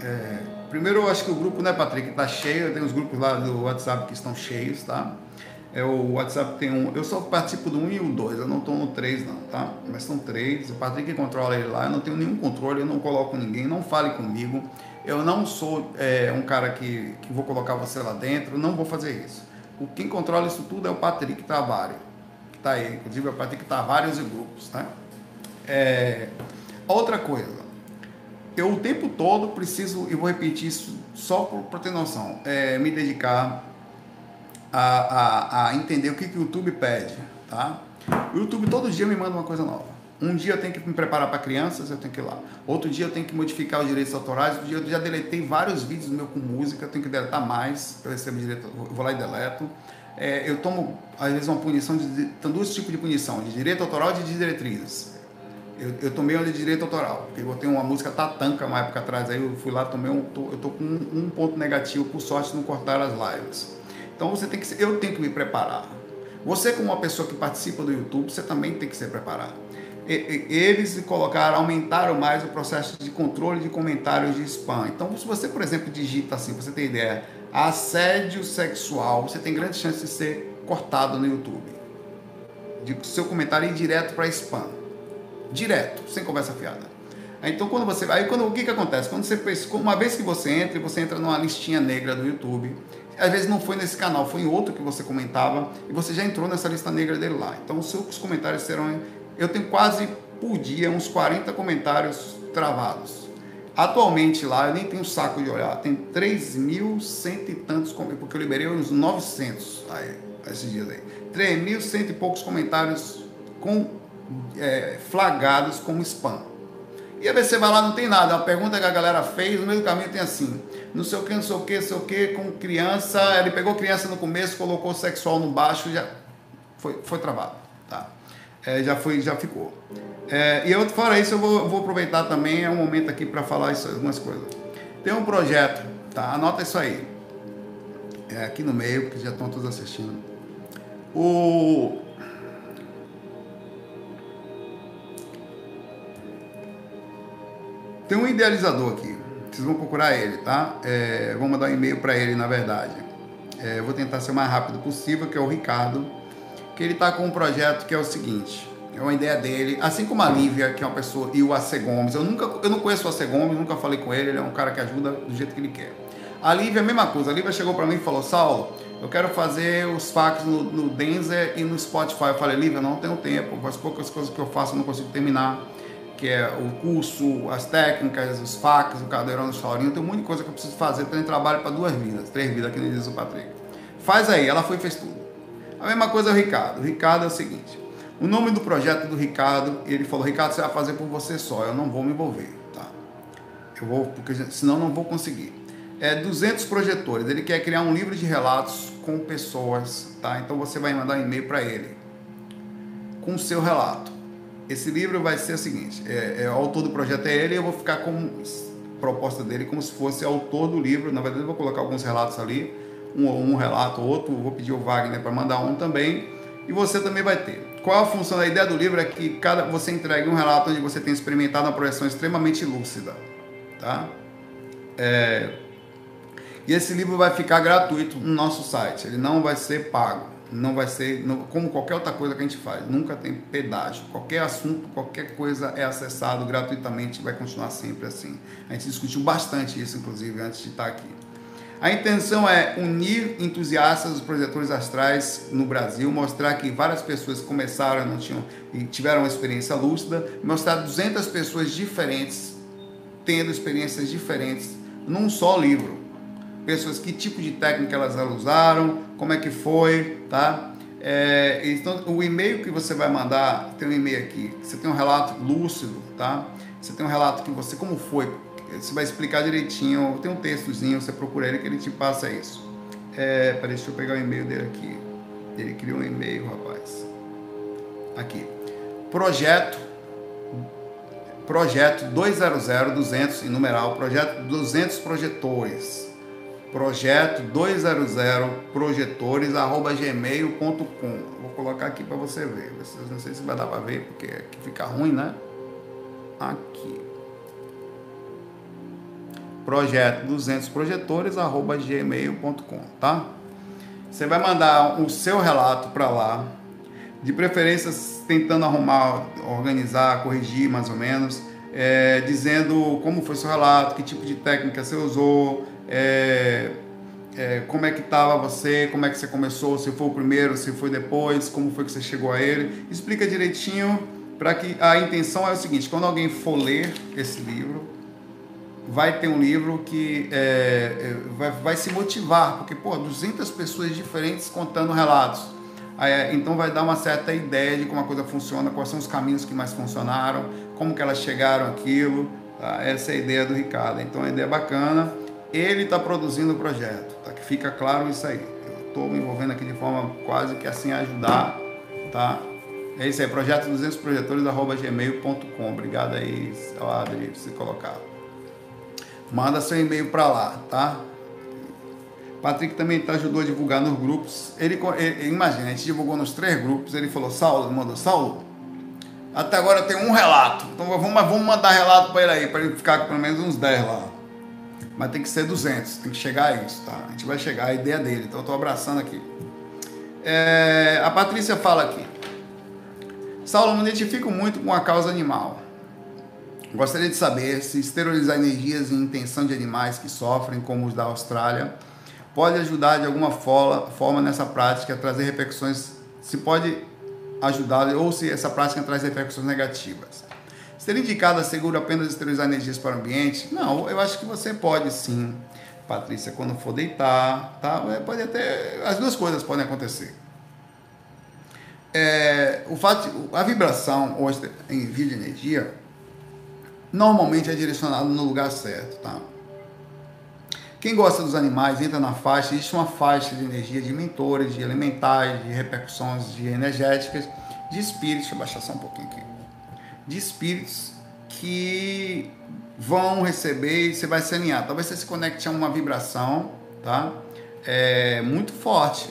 É, primeiro, eu acho que o grupo, né, Patrick, tá cheio. Tem os grupos lá do WhatsApp que estão cheios, tá? É, o WhatsApp tem um. Eu só participo do 1 e o 2, eu não estou no 3, não, tá? Mas são três. O Patrick controla ele lá. Eu não tenho nenhum controle, eu não coloco ninguém. Não fale comigo. Eu não sou é, um cara que, que vou colocar você lá dentro. Não vou fazer isso. O, quem controla isso tudo é o Patrick Tavares. Está aí. Inclusive, é o Patrick Tavares e grupos, tá? É, outra coisa, eu o tempo todo preciso, e vou repetir isso só para ter noção, é, me dedicar a, a, a, entender o que, que o YouTube pede, tá? O YouTube todo dia me manda uma coisa nova. Um dia eu tenho que me preparar para crianças, eu tenho que ir lá. Outro dia eu tenho que modificar os direitos autorais. Outro dia eu já deletei vários vídeos meu com música, eu tenho que deletar mais, eu recebo direito, vou lá e deleto. É, eu tomo, às vezes, uma punição, de, tem dois tipos de punição, de direito autoral e de diretrizes. Eu, eu tomei uma de direito autoral, porque eu botei uma música Tatanka uma época atrás, aí eu fui lá, tomei um, tô, eu tô com um, um, ponto negativo, por sorte não cortaram as lives. Então você tem que, eu tenho que me preparar. Você como uma pessoa que participa do YouTube, você também tem que se preparar. Eles colocaram, aumentaram mais o processo de controle de comentários de spam. Então, se você, por exemplo, digita assim, você tem ideia, assédio sexual, você tem grande chance de ser cortado no YouTube. De seu comentário ir direto para spam direto, sem conversa fiada. Então quando você aí quando o que que acontece? Quando você uma vez que você entra, você entra numa listinha negra do YouTube. Às vezes não foi nesse canal, foi em outro que você comentava e você já entrou nessa lista negra dele lá. Então os seus comentários serão eu tenho quase por dia uns 40 comentários travados. Atualmente lá, eu nem tenho saco de olhar, tem 3.100 e tantos, porque eu liberei uns 900 aí, esses dias aí. 3.100 e poucos comentários com é, flagrados como spam. E aí você vai lá, não tem nada. A pergunta que a galera fez, no meio do caminho tem assim: não sei o que, não sei o que, não sei o que, com criança. Ele pegou criança no começo, colocou sexual no baixo, já foi, foi travado. Tá? É, já, foi, já ficou. É, e eu, fora isso, eu vou, vou aproveitar também, é um momento aqui para falar isso, algumas coisas. Tem um projeto, tá? Anota isso aí. É aqui no meio, porque já estão todos assistindo. O Tem um idealizador aqui. Vocês vão procurar ele, tá? É, vou mandar um e-mail para ele, na verdade. É, vou tentar ser o mais rápido possível, que é o Ricardo. Que ele está com um projeto que é o seguinte. É uma ideia dele, assim como a Lívia, que é uma pessoa, e o AC Gomes. Eu, nunca, eu não conheço o AC Gomes, nunca falei com ele, ele é um cara que ajuda do jeito que ele quer. A Lívia a mesma coisa. A Lívia chegou para mim e falou: Saulo, eu quero fazer os fax no, no Denzer e no Spotify. Eu falei: Lívia, não tenho tempo. As poucas coisas que eu faço eu não consigo terminar que é o curso, as técnicas, os facs, o cadeirão do Saurinho, tem um monte de coisa que eu preciso fazer, tem trabalho para duas vidas, três vidas, que nem diz o Patrick. Faz aí, ela foi e fez tudo. A mesma coisa é o Ricardo. O Ricardo é o seguinte, o nome do projeto do Ricardo, ele falou, Ricardo, você vai fazer por você só, eu não vou me envolver, tá? Eu vou, porque senão não vou conseguir. É 200 projetores, ele quer criar um livro de relatos com pessoas, tá? Então você vai mandar um e-mail para ele com o seu relato esse livro vai ser o seguinte: é, é, o autor do projeto é ele, eu vou ficar com proposta dele como se fosse autor do livro. Na verdade, eu vou colocar alguns relatos ali, um, um relato, outro. Vou pedir o Wagner para mandar um também, e você também vai ter. Qual a função da ideia do livro? É que cada você entregue um relato onde você tem experimentado uma projeção extremamente lúcida, tá? É, e esse livro vai ficar gratuito no nosso site, ele não vai ser pago não vai ser não, como qualquer outra coisa que a gente faz, nunca tem pedágio. Qualquer assunto, qualquer coisa é acessado gratuitamente, vai continuar sempre assim. A gente discutiu bastante isso, inclusive, antes de estar aqui. A intenção é unir entusiastas dos projetores astrais no Brasil, mostrar que várias pessoas começaram não tinham e tiveram uma experiência lúcida, mostrar 200 pessoas diferentes tendo experiências diferentes num só livro pessoas que tipo de técnica elas usaram, como é que foi, tá? É, então, o e-mail que você vai mandar, tem um e-mail aqui, você tem um relato lúcido, tá? Você tem um relato que você, como foi, você vai explicar direitinho, tem um textozinho, você procura ele que ele te passa isso. É, peraí, deixa eu pegar o e-mail dele aqui. Ele criou um e-mail, rapaz. Aqui. Projeto projeto 200 200 em numeral, projeto 200 projetores projeto 200 projetores arroba gmail.com vou colocar aqui para você ver não sei se vai dar para ver porque aqui fica ruim né aqui. Projeto 200 projetores arroba gmail.com, tá? Você vai mandar o seu relato para lá, de preferência tentando arrumar, organizar, corrigir mais ou menos, é, dizendo como foi seu relato, que tipo de técnica você usou, é, é, como é que estava você, como é que você começou, se foi o primeiro, se foi depois, como foi que você chegou a ele. Explica direitinho para que a intenção é o seguinte: quando alguém for ler esse livro, vai ter um livro que é, é vai, vai, se motivar, porque, pô, 200 pessoas diferentes contando relatos. É, então vai dar uma certa ideia de como a coisa funciona, quais são os caminhos que mais funcionaram, como que elas chegaram aquilo. Tá? Essa é a ideia do Ricardo. Então a ideia é bacana. Ele está produzindo o projeto, tá? Que fica claro isso aí. Eu estou me envolvendo aqui de forma quase que assim ajudar, tá? É isso aí, projeto 200 projetores gmail.com. Obrigado aí, Adri, por se colocar. Manda seu e-mail para lá, tá? Patrick também tá, ajudou a divulgar nos grupos. Ele, ele, imagina, a gente divulgou nos três grupos. Ele falou: Saulo, mandou, Saulo, até agora tem um relato. Então vamos, vamos mandar relato para ele aí, para ele ficar com pelo menos uns 10 lá. Mas tem que ser 200, tem que chegar a isso, tá? A gente vai chegar à ideia dele. Então eu tô abraçando aqui. É, a Patrícia fala aqui. Saulo, me identifico muito com a causa animal. Gostaria de saber se esterilizar energias e intenção de animais que sofrem, como os da Austrália, pode ajudar de alguma forma nessa prática a trazer repercussões, se pode ajudar ou se essa prática traz repercussões negativas. Ser indicado seguro apenas esterilizar energias para o ambiente? Não, eu acho que você pode sim, Patrícia, quando for deitar, tá? É, pode até, as duas coisas podem acontecer. É, o fato, a vibração ou envio de energia normalmente é direcionado no lugar certo, tá? Quem gosta dos animais entra na faixa, existe uma faixa de energia de mentores, de elementares, de repercussões de energéticas, de espíritos, deixa eu baixar só um pouquinho aqui, de espíritos que vão receber e você vai se alinhar. Talvez você se conecte a uma vibração, tá? É muito forte.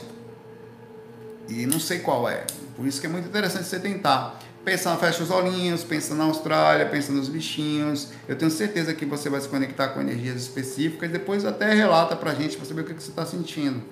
E não sei qual é. Por isso que é muito interessante você tentar. Pensa, fecha os olhinhos, pensa na Austrália, pensa nos bichinhos. Eu tenho certeza que você vai se conectar com energias específicas. Depois até relata pra gente para saber o que, que você está sentindo.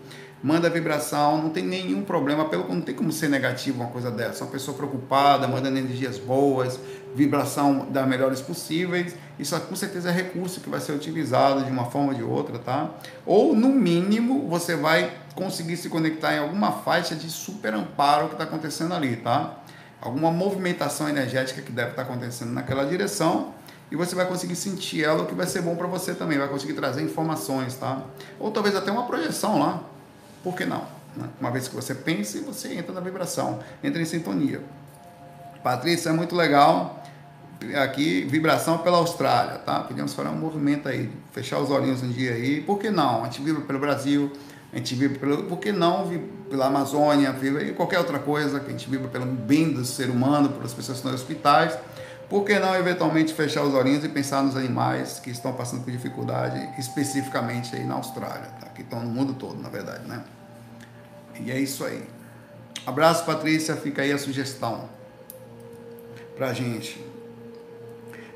Manda vibração, não tem nenhum problema, pelo não tem como ser negativo uma coisa dessa. Uma pessoa preocupada, mandando energias boas, vibração das melhores possíveis. Isso com certeza é recurso que vai ser utilizado de uma forma ou de outra, tá? Ou no mínimo você vai conseguir se conectar em alguma faixa de super amparo que está acontecendo ali, tá? Alguma movimentação energética que deve estar acontecendo naquela direção e você vai conseguir sentir ela, o que vai ser bom para você também, vai conseguir trazer informações, tá? Ou talvez até uma projeção lá, por que não? Né? Uma vez que você pense, você entra na vibração, entra em sintonia. Patrícia, é muito legal. Aqui, vibração pela Austrália, tá? Podemos fazer um movimento aí, fechar os olhinhos um dia aí, por que não? A gente vibra pelo Brasil, a gente vibra pelo, por que não pela Amazônia, vibra em qualquer outra coisa, que a gente vibra pelo bem do ser humano, pelas pessoas em hospitais, por que não eventualmente fechar os olhinhos e pensar nos animais que estão passando por dificuldade, especificamente aí na Austrália, tá? que estão no mundo todo, na verdade, né? E é isso aí. Abraço, Patrícia, fica aí a sugestão pra gente.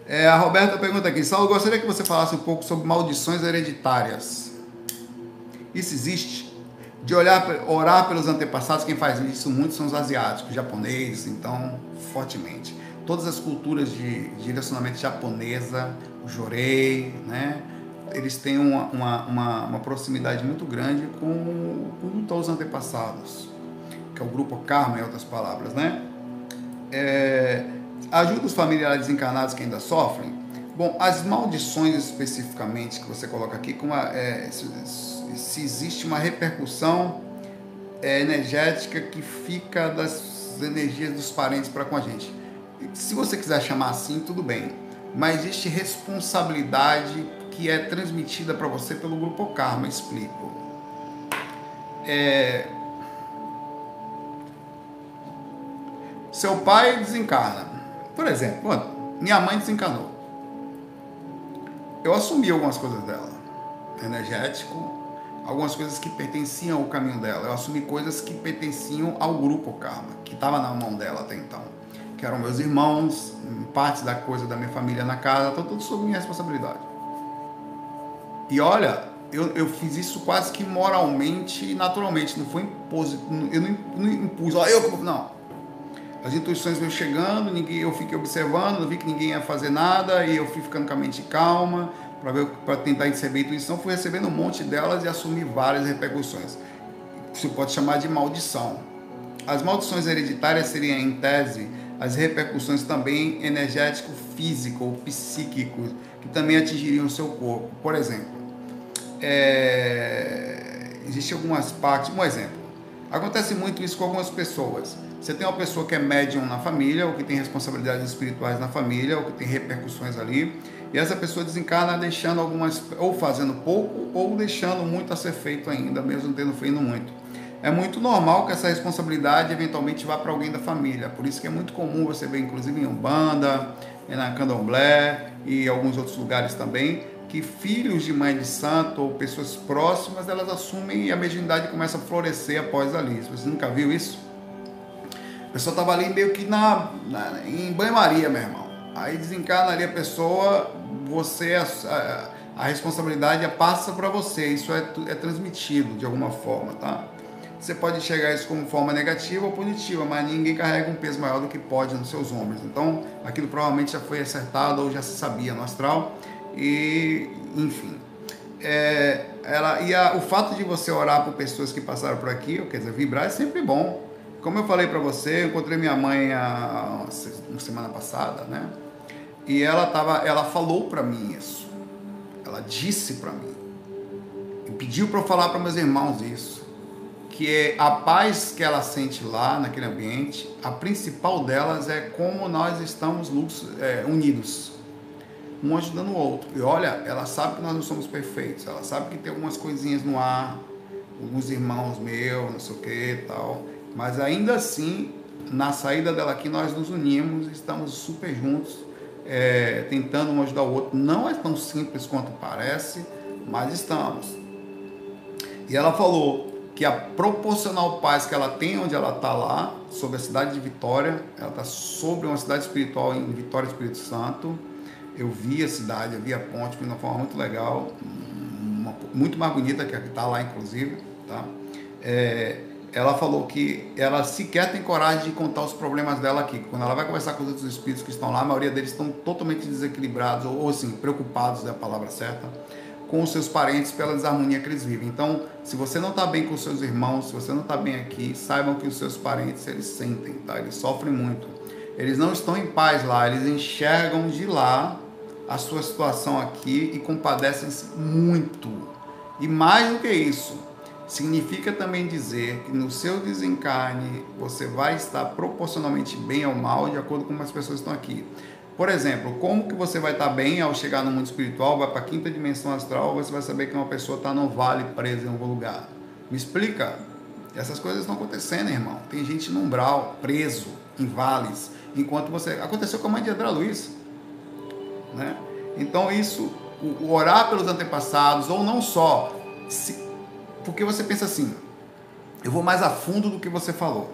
É, a Roberta pergunta aqui, Saulo, gostaria que você falasse um pouco sobre maldições hereditárias. Isso existe. De olhar, orar pelos antepassados, quem faz isso muito são os asiáticos, japoneses, então, fortemente. Todas as culturas de, direcionamento japonesa, o jorei, né? Eles têm uma, uma, uma, uma proximidade muito grande com, com os antepassados, que é o grupo karma, em outras palavras, né? É, ajuda os familiares encarnados que ainda sofrem. Bom, as maldições especificamente que você coloca aqui, com a, é, se existe uma repercussão é, energética que fica das energias dos parentes para com a gente. Se você quiser chamar assim, tudo bem. Mas existe responsabilidade que é transmitida para você pelo grupo Karma. Explico. É... Seu pai desencarna. Por exemplo, minha mãe desencarnou. Eu assumi algumas coisas dela. Energético, algumas coisas que pertenciam ao caminho dela. Eu assumi coisas que pertenciam ao grupo Karma, que estava na mão dela até então. que eram meus irmãos, parte da coisa da minha família na casa, tá tudo sob minha responsabilidade. E olha, eu, eu fiz isso quase que moralmente e naturalmente, não foi imposto, eu não, não impus, ó, eu, não. As intuições veio chegando, ninguém, eu fiquei observando, vi que ninguém ia fazer nada, e eu fui ficando com a mente calma, para tentar receber a intuição, fui recebendo um monte delas e assumi várias repercussões. Isso pode chamar de maldição. As maldições hereditárias seriam, em tese, as repercussões também energético-físico ou psíquico, que também atingiriam o seu corpo. Por exemplo, é, existem algumas partes. Um exemplo. Acontece muito isso com algumas pessoas. Você tem uma pessoa que é médium na família, ou que tem responsabilidades espirituais na família, ou que tem repercussões ali, e essa pessoa desencarna deixando algumas, ou fazendo pouco, ou deixando muito a ser feito ainda, mesmo tendo feito muito. É muito normal que essa responsabilidade eventualmente vá para alguém da família. Por isso que é muito comum você ver, inclusive em Umbanda, na Candomblé e alguns outros lugares também, que filhos de mãe de santo ou pessoas próximas, elas assumem e a mediunidade começa a florescer após ali. Você nunca viu isso? A pessoa estava ali meio que na, na em banho-maria, meu irmão. Aí desencarna ali a pessoa, você, a, a responsabilidade passa para você. Isso é, é transmitido de alguma forma, tá? Você pode enxergar isso como forma negativa ou positiva, mas ninguém carrega um peso maior do que pode nos seus ombros. Então, aquilo provavelmente já foi acertado ou já se sabia no astral e enfim. É, ela, e a, o fato de você orar por pessoas que passaram por aqui, quer dizer, vibrar é sempre bom. Como eu falei para você, eu encontrei minha mãe a, uma semana passada, né? E ela tava, ela falou para mim isso. Ela disse para mim. E pediu para eu falar para meus irmãos isso. Que é a paz que ela sente lá naquele ambiente, a principal delas é como nós estamos é, unidos um ajudando o outro. E olha, ela sabe que nós não somos perfeitos, ela sabe que tem algumas coisinhas no ar, alguns irmãos meus, não sei o que e tal, mas ainda assim, na saída dela aqui, nós nos unimos, estamos super juntos, é, tentando um ajudar o outro. Não é tão simples quanto parece, mas estamos. E ela falou que a proporcional paz que ela tem onde ela está lá, sobre a cidade de Vitória, ela está sobre uma cidade espiritual em Vitória Espírito Santo, eu vi a cidade, eu vi a ponte de uma forma muito legal, uma, muito mais bonita que a que está lá, inclusive. Tá? É, ela falou que ela sequer tem coragem de contar os problemas dela aqui. Quando ela vai conversar com os outros espíritos que estão lá, a maioria deles estão totalmente desequilibrados, ou, ou assim, preocupados, é a palavra certa, com os seus parentes pela desarmonia que eles vivem. Então, se você não está bem com os seus irmãos, se você não está bem aqui, saibam que os seus parentes, eles sentem, tá? Eles sofrem muito eles não estão em paz lá, eles enxergam de lá a sua situação aqui e compadecem-se muito. E mais do que isso, significa também dizer que no seu desencarne você vai estar proporcionalmente bem ou mal de acordo com como as pessoas estão aqui. Por exemplo, como que você vai estar bem ao chegar no mundo espiritual, vai para a quinta dimensão astral, você vai saber que uma pessoa está no vale presa em algum lugar. Me explica? Essas coisas estão acontecendo, irmão. Tem gente no umbral, preso, em vales enquanto você. Aconteceu com a mãe de André Luiz. Né? Então, isso, o, orar pelos antepassados, ou não só, se, porque você pensa assim, eu vou mais a fundo do que você falou.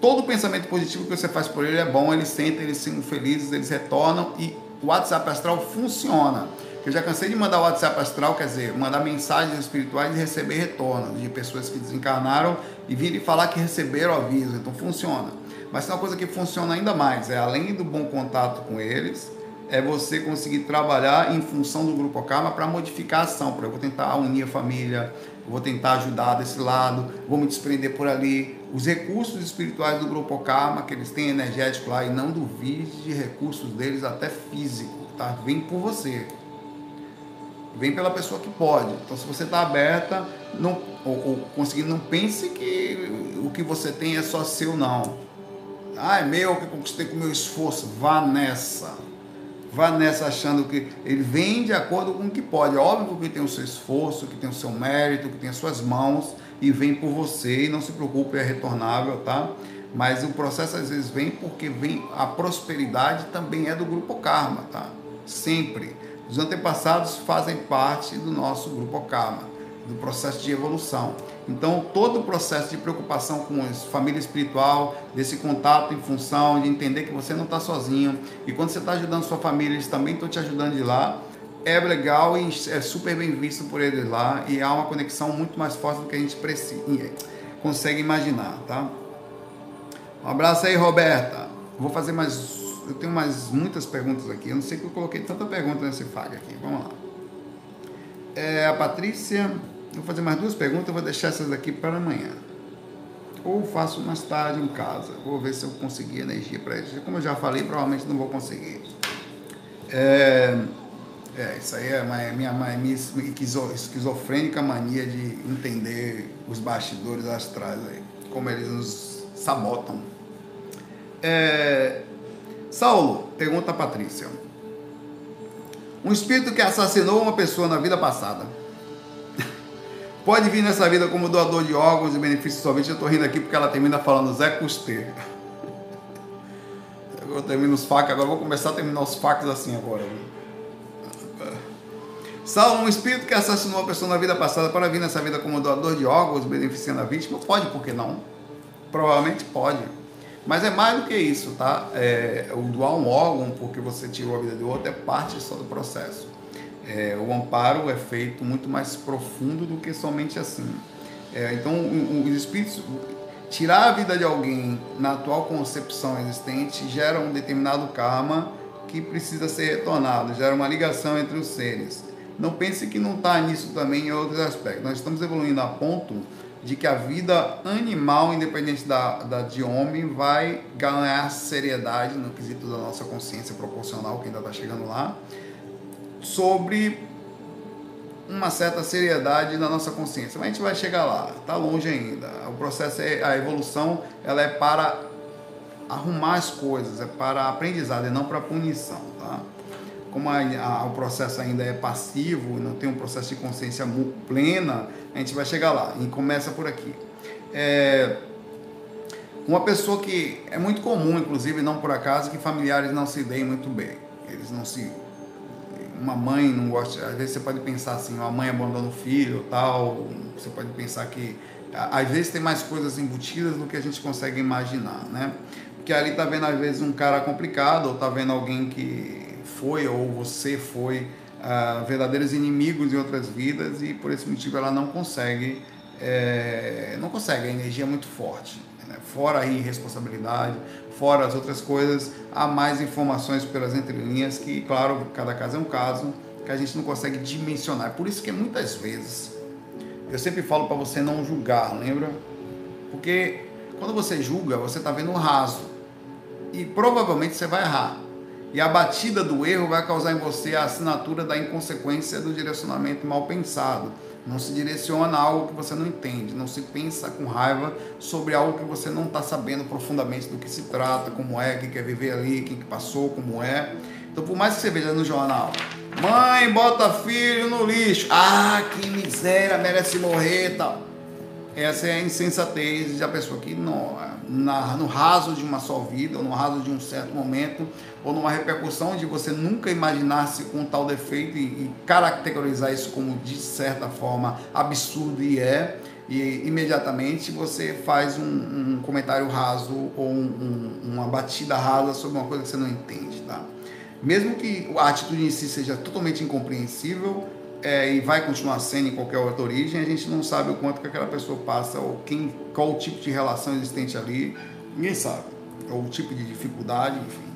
Todo pensamento positivo que você faz por ele é bom, eles sentem, eles são felizes, eles retornam e o WhatsApp astral funciona. Eu já cansei de mandar WhatsApp astral, quer dizer, mandar mensagens espirituais e receber retorno de pessoas que desencarnaram e virem falar que receberam aviso. Então funciona. Mas tem uma coisa que funciona ainda mais, é além do bom contato com eles, é você conseguir trabalhar em função do grupo Karma para modificar a ação. Eu vou tentar unir a família, vou tentar ajudar desse lado, vou me desprender por ali. Os recursos espirituais do grupo Karma, que eles têm energético lá, e não duvide de recursos deles, até físico, tá? Vem por você. Vem pela pessoa que pode. Então, se você está aberta, não, ou, ou conseguindo, não pense que o que você tem é só seu, não ah, é meu que conquistei com meu esforço. Vá nessa. Vá nessa achando que ele vem de acordo com o que pode. É óbvio que tem o seu esforço, que tem o seu mérito, que tem as suas mãos e vem por você. E não se preocupe, é retornável, tá? Mas o processo às vezes vem porque vem a prosperidade também é do grupo Karma, tá? Sempre. Os antepassados fazem parte do nosso grupo Karma, do processo de evolução. Então, todo o processo de preocupação com a família espiritual, desse contato em função de entender que você não está sozinho, e quando você está ajudando sua família, eles também estão te ajudando de lá, é legal e é super bem visto por eles lá, e há uma conexão muito mais forte do que a gente precisa, consegue imaginar, tá? Um abraço aí, Roberta. Vou fazer mais. Eu tenho mais muitas perguntas aqui. Eu não sei que eu coloquei tanta pergunta nesse FAG aqui. Vamos lá. É, a Patrícia. Vou fazer mais duas perguntas. Vou deixar essas aqui para amanhã. Ou faço mais tarde em casa. Vou ver se eu conseguir energia para isso. Como eu já falei, provavelmente não vou conseguir. É, é isso aí é minha, minha, minha esquizofrênica mania de entender os bastidores astrais aí. Como eles nos sabotam. É... Saulo, pergunta a Patrícia. Um espírito que assassinou uma pessoa na vida passada pode vir nessa vida como doador de órgãos e benefícios somente. Eu estou rindo aqui porque ela termina falando Zé Custer. Eu termino os facos, agora vou começar a terminar os facos assim agora. Saulo, um espírito que assassinou uma pessoa na vida passada para vir nessa vida como doador de órgãos, beneficiando a vítima, pode, por que não? Provavelmente pode. Mas é mais do que isso, tá? É, o doar um órgão porque você tirou a vida do outro é parte só do processo. É, o amparo é feito muito mais profundo do que somente assim. É, então, os espíritos, tirar a vida de alguém na atual concepção existente gera um determinado karma que precisa ser retornado, gera uma ligação entre os seres. Não pense que não está nisso também em outros aspectos. Nós estamos evoluindo a ponto de que a vida animal, independente da, da de homem, vai ganhar seriedade no quesito da nossa consciência proporcional, que ainda está chegando lá, sobre uma certa seriedade na nossa consciência. Mas a gente vai chegar lá, está longe ainda. O processo, é, a evolução, ela é para arrumar as coisas, é para aprendizado e não para punição, tá? como a, a, o processo ainda é passivo, não tem um processo de consciência plena, a gente vai chegar lá e começa por aqui. É, uma pessoa que é muito comum, inclusive, não por acaso, que familiares não se deem muito bem. Eles não se. Uma mãe não gosta. Às vezes você pode pensar assim, uma mãe abandona o filho tal. Você pode pensar que. Às vezes tem mais coisas embutidas do que a gente consegue imaginar, né? Porque ali tá vendo, às vezes, um cara complicado, ou tá vendo alguém que foi ou você foi uh, verdadeiros inimigos em outras vidas e por esse motivo ela não consegue, é, não consegue, a energia é muito forte. Né? Fora a irresponsabilidade, fora as outras coisas, há mais informações pelas entrelinhas que, claro, cada caso é um caso que a gente não consegue dimensionar. Por isso que muitas vezes eu sempre falo para você não julgar, lembra? Porque quando você julga, você está vendo o raso e provavelmente você vai errar. E a batida do erro vai causar em você a assinatura da inconsequência do direcionamento mal pensado. Não se direciona a algo que você não entende, não se pensa com raiva sobre algo que você não está sabendo profundamente do que se trata, como é, quem quer viver ali, quem que passou, como é. Então, por mais que você veja no jornal, mãe bota filho no lixo, ah, que miséria, merece morrer tal. Essa é a insensatez da pessoa que não, na, no raso de uma só vida, ou no raso de um certo momento, ou numa repercussão de você nunca imaginar-se com tal defeito e, e, caracterizar isso como de certa forma absurdo e é, e imediatamente você faz um, um comentário raso ou um, um, uma batida rasa sobre uma coisa que você não entende, tá? Mesmo que a atitude em si seja totalmente incompreensível, é, e vai continuar sendo em qualquer outra origem, a gente não sabe o quanto que aquela pessoa passa, ou quem, qual o tipo de relação existente ali, ninguém sabe. Ou o tipo de dificuldade, enfim.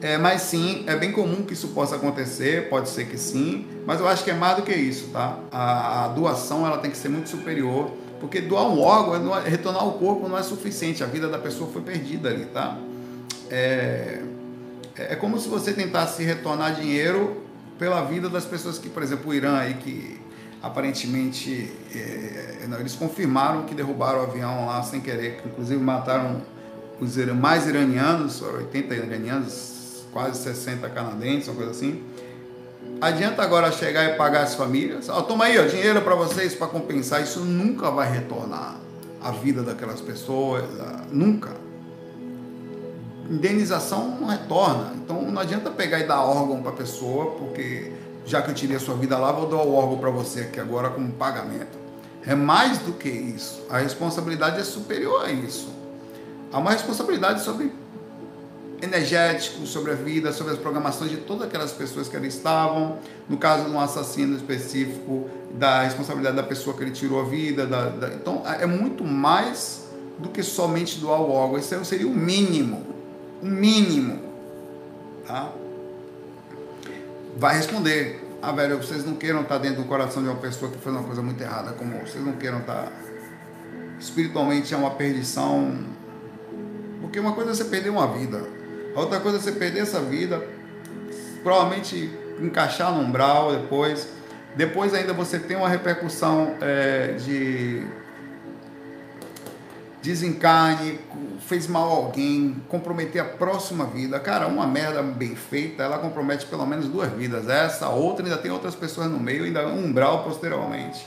É, mas sim, é bem comum que isso possa acontecer, pode ser que sim, mas eu acho que é mais do que isso, tá? A, a doação ela tem que ser muito superior, porque doar um órgão, é, retornar o corpo não é suficiente, a vida da pessoa foi perdida ali, tá? É, é como se você tentasse retornar dinheiro pela vida das pessoas que, por exemplo, o Irã aí que aparentemente é, não, eles confirmaram que derrubaram o avião lá sem querer, que inclusive mataram os mais iranianos, 80 iranianos, quase 60 canadenses, uma coisa assim. Adianta agora chegar e pagar as famílias? Ó, toma aí, ó, dinheiro para vocês para compensar. Isso nunca vai retornar a vida daquelas pessoas, nunca indenização não retorna. Então não adianta pegar e dar órgão para a pessoa, porque já que eu tirei a sua vida lá, vou dar o órgão para você aqui agora como pagamento. É mais do que isso. A responsabilidade é superior a isso. Há uma responsabilidade sobre energético, sobre a vida, sobre as programações de todas aquelas pessoas que ali estavam. No caso de um assassino específico, da responsabilidade da pessoa que ele tirou a vida. Da, da... Então, é muito mais do que somente doar o órgão. Isso seria o mínimo. Mínimo. Tá? Vai responder. Ah, velho, vocês não queiram estar dentro do coração de uma pessoa que fez uma coisa muito errada, como vocês não queiram estar. Espiritualmente é uma perdição. Porque uma coisa é você perder uma vida, a outra coisa é você perder essa vida, provavelmente encaixar no umbral depois. Depois ainda você tem uma repercussão é, de desencarne, fez mal a alguém, comprometer a próxima vida. Cara, uma merda bem feita, ela compromete pelo menos duas vidas. Essa, outra, ainda tem outras pessoas no meio, ainda um umbral posteriormente.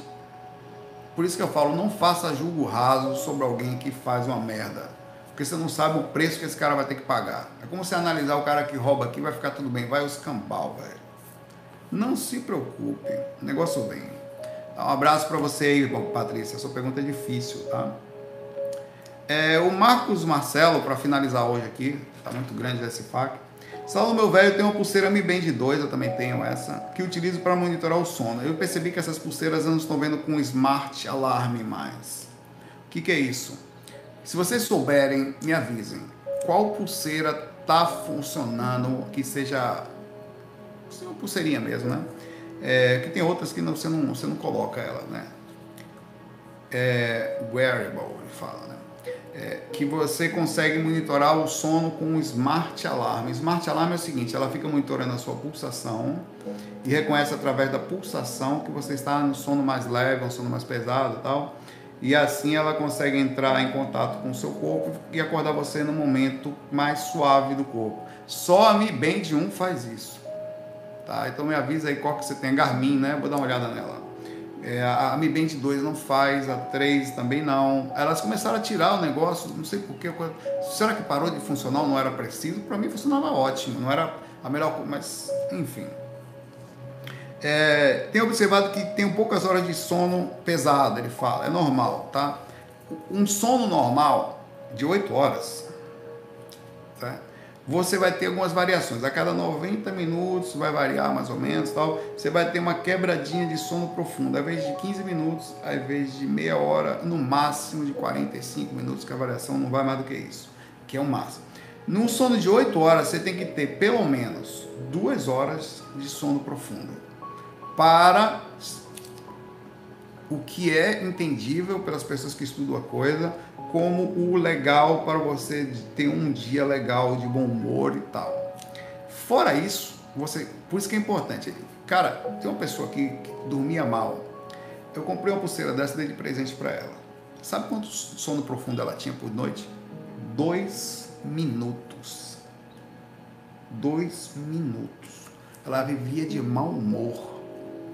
Por isso que eu falo, não faça julgo raso sobre alguém que faz uma merda. Porque você não sabe o preço que esse cara vai ter que pagar. É como você analisar o cara que rouba aqui, vai ficar tudo bem. Vai os cambal, velho. Não se preocupe, o negócio vem. Um abraço para você aí, Patrícia. Sua pergunta é difícil, tá? É, o Marcos Marcelo, para finalizar hoje aqui, tá muito grande esse FAQ. Salve meu velho, tem uma pulseira Mi Band 2, eu também tenho essa, que utilizo para monitorar o sono. Eu percebi que essas pulseiras não estou vendo com Smart Alarm mais. O que, que é isso? Se vocês souberem, me avisem. Qual pulseira tá funcionando que seja, seja uma pulseirinha mesmo, né? É, que tem outras que não, você, não, você não coloca ela, né? É, wearable, ele fala, né? É, que você consegue monitorar o sono com um Smart Alarm. Smart Alarm é o seguinte, ela fica monitorando a sua pulsação e reconhece através da pulsação que você está no sono mais leve, um sono mais pesado tal e assim ela consegue entrar em contato com o seu corpo e acordar você no momento mais suave do corpo. Só a Mi Band 1 faz isso. Tá? Então me avisa aí qual que você tem, Garmin, né? Vou dar uma olhada nela. É, a Mi Band 2 não faz, a 3 também não. Elas começaram a tirar o negócio, não sei porquê. Será que parou de funcionar? Não era preciso? Para mim funcionava ótimo, não era a melhor, mas enfim é, tem observado que tem poucas horas de sono pesado, ele fala, é normal, tá? Um sono normal de 8 horas? Você vai ter algumas variações. A cada 90 minutos vai variar mais ou menos, tal. Você vai ter uma quebradinha de sono profundo, ao invés de 15 minutos, ao invés de meia hora, no máximo de 45 minutos, que a variação não vai mais do que isso, que é o máximo. Num sono de 8 horas, você tem que ter pelo menos duas horas de sono profundo para o que é entendível pelas pessoas que estudam a coisa como o legal para você ter um dia legal de bom humor e tal. Fora isso, você, por isso que é importante. Cara, tem uma pessoa aqui que dormia mal. Eu comprei uma pulseira dessa dei de presente para ela. Sabe quanto sono profundo ela tinha por noite? Dois minutos. Dois minutos. Ela vivia de mau humor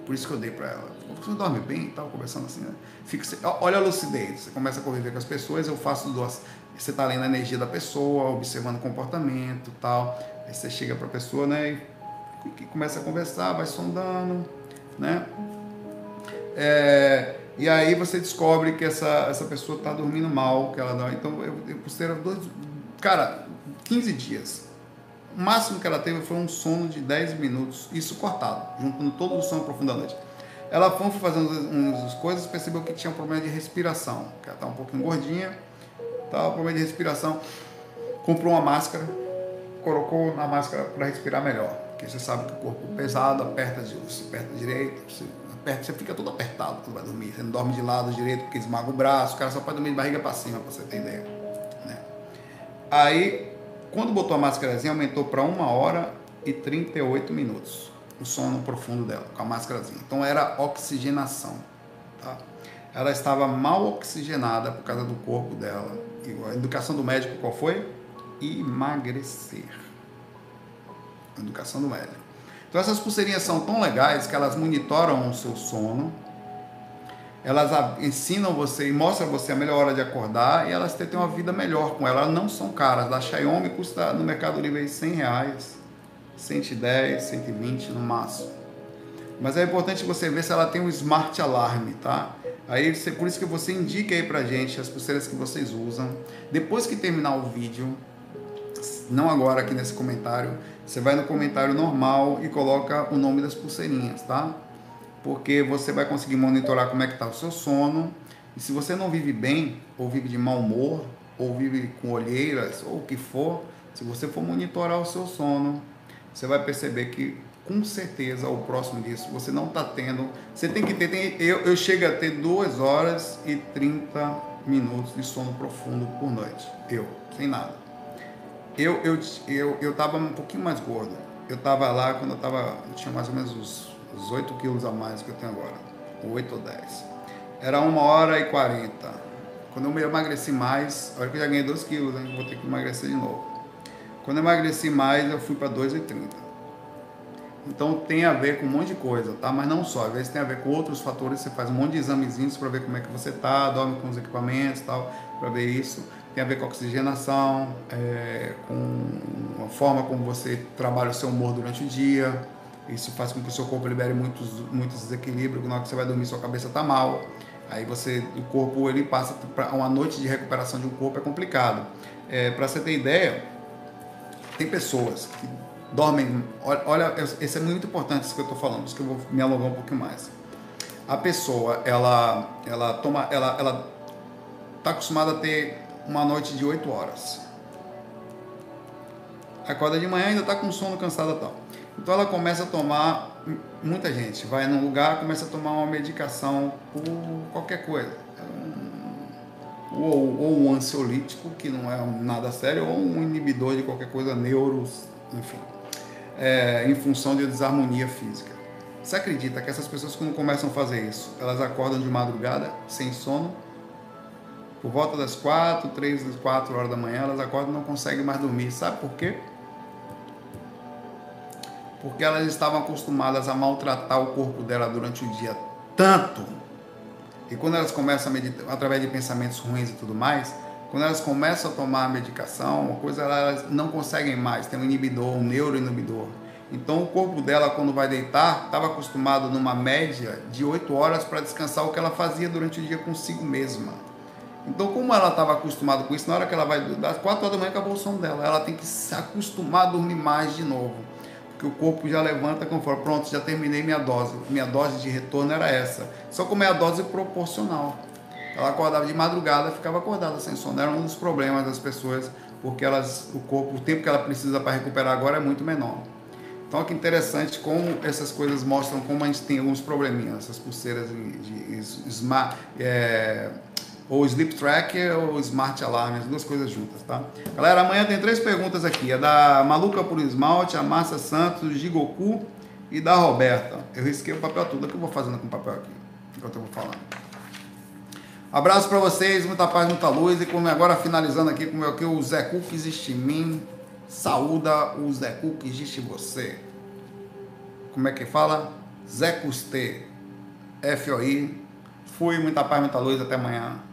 por isso que eu dei para ela. Você dorme bem e tal, conversando assim, né? Fica, olha a lucidez. Você começa a conviver com as pessoas, eu faço duas. Você está lendo a energia da pessoa, observando o comportamento tal. Aí você chega para a pessoa, né? E começa a conversar, vai sondando, né? É, e aí você descobre que essa, essa pessoa está dormindo mal, que ela dá. Então eu, eu postei dois. Cara, 15 dias o máximo que ela teve foi um sono de 10 minutos, isso cortado, juntando todo o sono profundo da noite. Ela foi fazendo umas coisas percebeu que tinha um problema de respiração, que ela estava um pouquinho gordinha, estava um problema de respiração. Comprou uma máscara, colocou na máscara para respirar melhor, porque você sabe que o corpo pesado aperta, você aperta direito, você, aperta, você fica todo apertado quando vai dormir. Você não dorme de lado direito porque esmaga o braço, o cara só pode dormir de barriga para cima, para você ter ideia. Né? Aí quando botou a máscarazinha, aumentou para 1 hora e 38 minutos o sono profundo dela, com a máscarazinha. Então era oxigenação. Tá? Ela estava mal oxigenada por causa do corpo dela. E a educação do médico qual foi? Emagrecer. A educação do médico. Então essas pulseirinhas são tão legais que elas monitoram o seu sono elas ensinam você e mostram você a melhor hora de acordar e elas têm uma vida melhor com ela. Elas não são caras. A Xiaomi custa no Mercado Livre 100 reais, 110, 120 no máximo. Mas é importante você ver se ela tem um Smart Alarm, tá? Aí, por isso que você indica aí pra gente as pulseiras que vocês usam. Depois que terminar o vídeo, não agora aqui nesse comentário, você vai no comentário normal e coloca o nome das pulseirinhas, tá? Porque você vai conseguir monitorar como é que tá o seu sono. E se você não vive bem, ou vive de mau humor, ou vive com olheiras, ou o que for, se você for monitorar o seu sono, você vai perceber que com certeza o próximo disso você não está tendo. Você tem que ter. Tem, eu, eu chego a ter 2 horas e 30 minutos de sono profundo por noite. Eu, sem nada. Eu, eu, eu, eu tava um pouquinho mais gordo. Eu tava lá quando eu tava. Eu tinha mais ou menos os, os 8 quilos a mais que eu tenho agora. 8 ou 10. Era 1 hora e 40. Quando eu emagreci mais, olha que eu já ganhei 2 quilos, hein? vou ter que emagrecer de novo. Quando eu emagreci mais, eu fui para 2,30. Então tem a ver com um monte de coisa, tá? Mas não só, às vezes tem a ver com outros fatores, você faz um monte de examezinhos para ver como é que você tá, dorme com os equipamentos tal, para ver isso. Tem a ver com a oxigenação, é, com a forma como você trabalha o seu humor durante o dia. Isso faz com que o seu corpo libere muitos, muitos desequilíbrios, na hora que você vai dormir sua cabeça tá mal. Aí você, o corpo ele passa para uma noite de recuperação de um corpo é complicado. É, para você ter ideia, tem pessoas que dormem. Olha, esse é muito importante isso que eu estou falando, isso que eu vou me alongar um pouquinho mais. A pessoa, ela, ela toma, ela, ela está acostumada a ter uma noite de 8 horas. Acorda de manhã ainda está com sono cansada tal. Então ela começa a tomar, muita gente vai num lugar, começa a tomar uma medicação por qualquer coisa. Ou, ou um ansiolítico, que não é nada sério, ou um inibidor de qualquer coisa, neuros, enfim é, em função de desarmonia física. Você acredita que essas pessoas, quando começam a fazer isso, elas acordam de madrugada, sem sono, por volta das quatro, três, quatro horas da manhã, elas acordam e não conseguem mais dormir. Sabe por quê? Porque elas estavam acostumadas a maltratar o corpo dela durante o dia tanto. E quando elas começam a meditar, através de pensamentos ruins e tudo mais, quando elas começam a tomar a medicação, uma coisa elas não conseguem mais, tem um inibidor, um neuroinibidor. Então o corpo dela, quando vai deitar, estava acostumado numa média de 8 horas para descansar o que ela fazia durante o dia consigo mesma. Então, como ela estava acostumada com isso, na hora que ela vai das 4 horas da manhã acabou o sono dela, ela tem que se acostumar a dormir mais de novo. Porque o corpo já levanta conforme, pronto, já terminei minha dose. Minha dose de retorno era essa. Só como é a dose proporcional. Ela acordava de madrugada, ficava acordada sem sono. Era um dos problemas das pessoas, porque elas, o corpo, o tempo que ela precisa para recuperar agora é muito menor. Então, que interessante como essas coisas mostram como a gente tem alguns probleminhas, essas pulseiras de, de smart, é, ou sleep tracker ou smart alarm, as duas coisas juntas, tá? Galera, amanhã tem três perguntas aqui, é da Maluca por Esmalte, a Márcia Santos, Gigoku e da Roberta. Eu risquei o papel tudo, o que eu vou fazendo com o papel aqui, enquanto eu vou falando. Abraço para vocês, muita paz, muita luz. E como agora finalizando aqui com o meu aqui, o Zé Cook existe em mim. Saúda o Zé Cook existe em você. Como é que fala? Zé Custe. FOI. Fui, muita paz, muita luz. Até amanhã.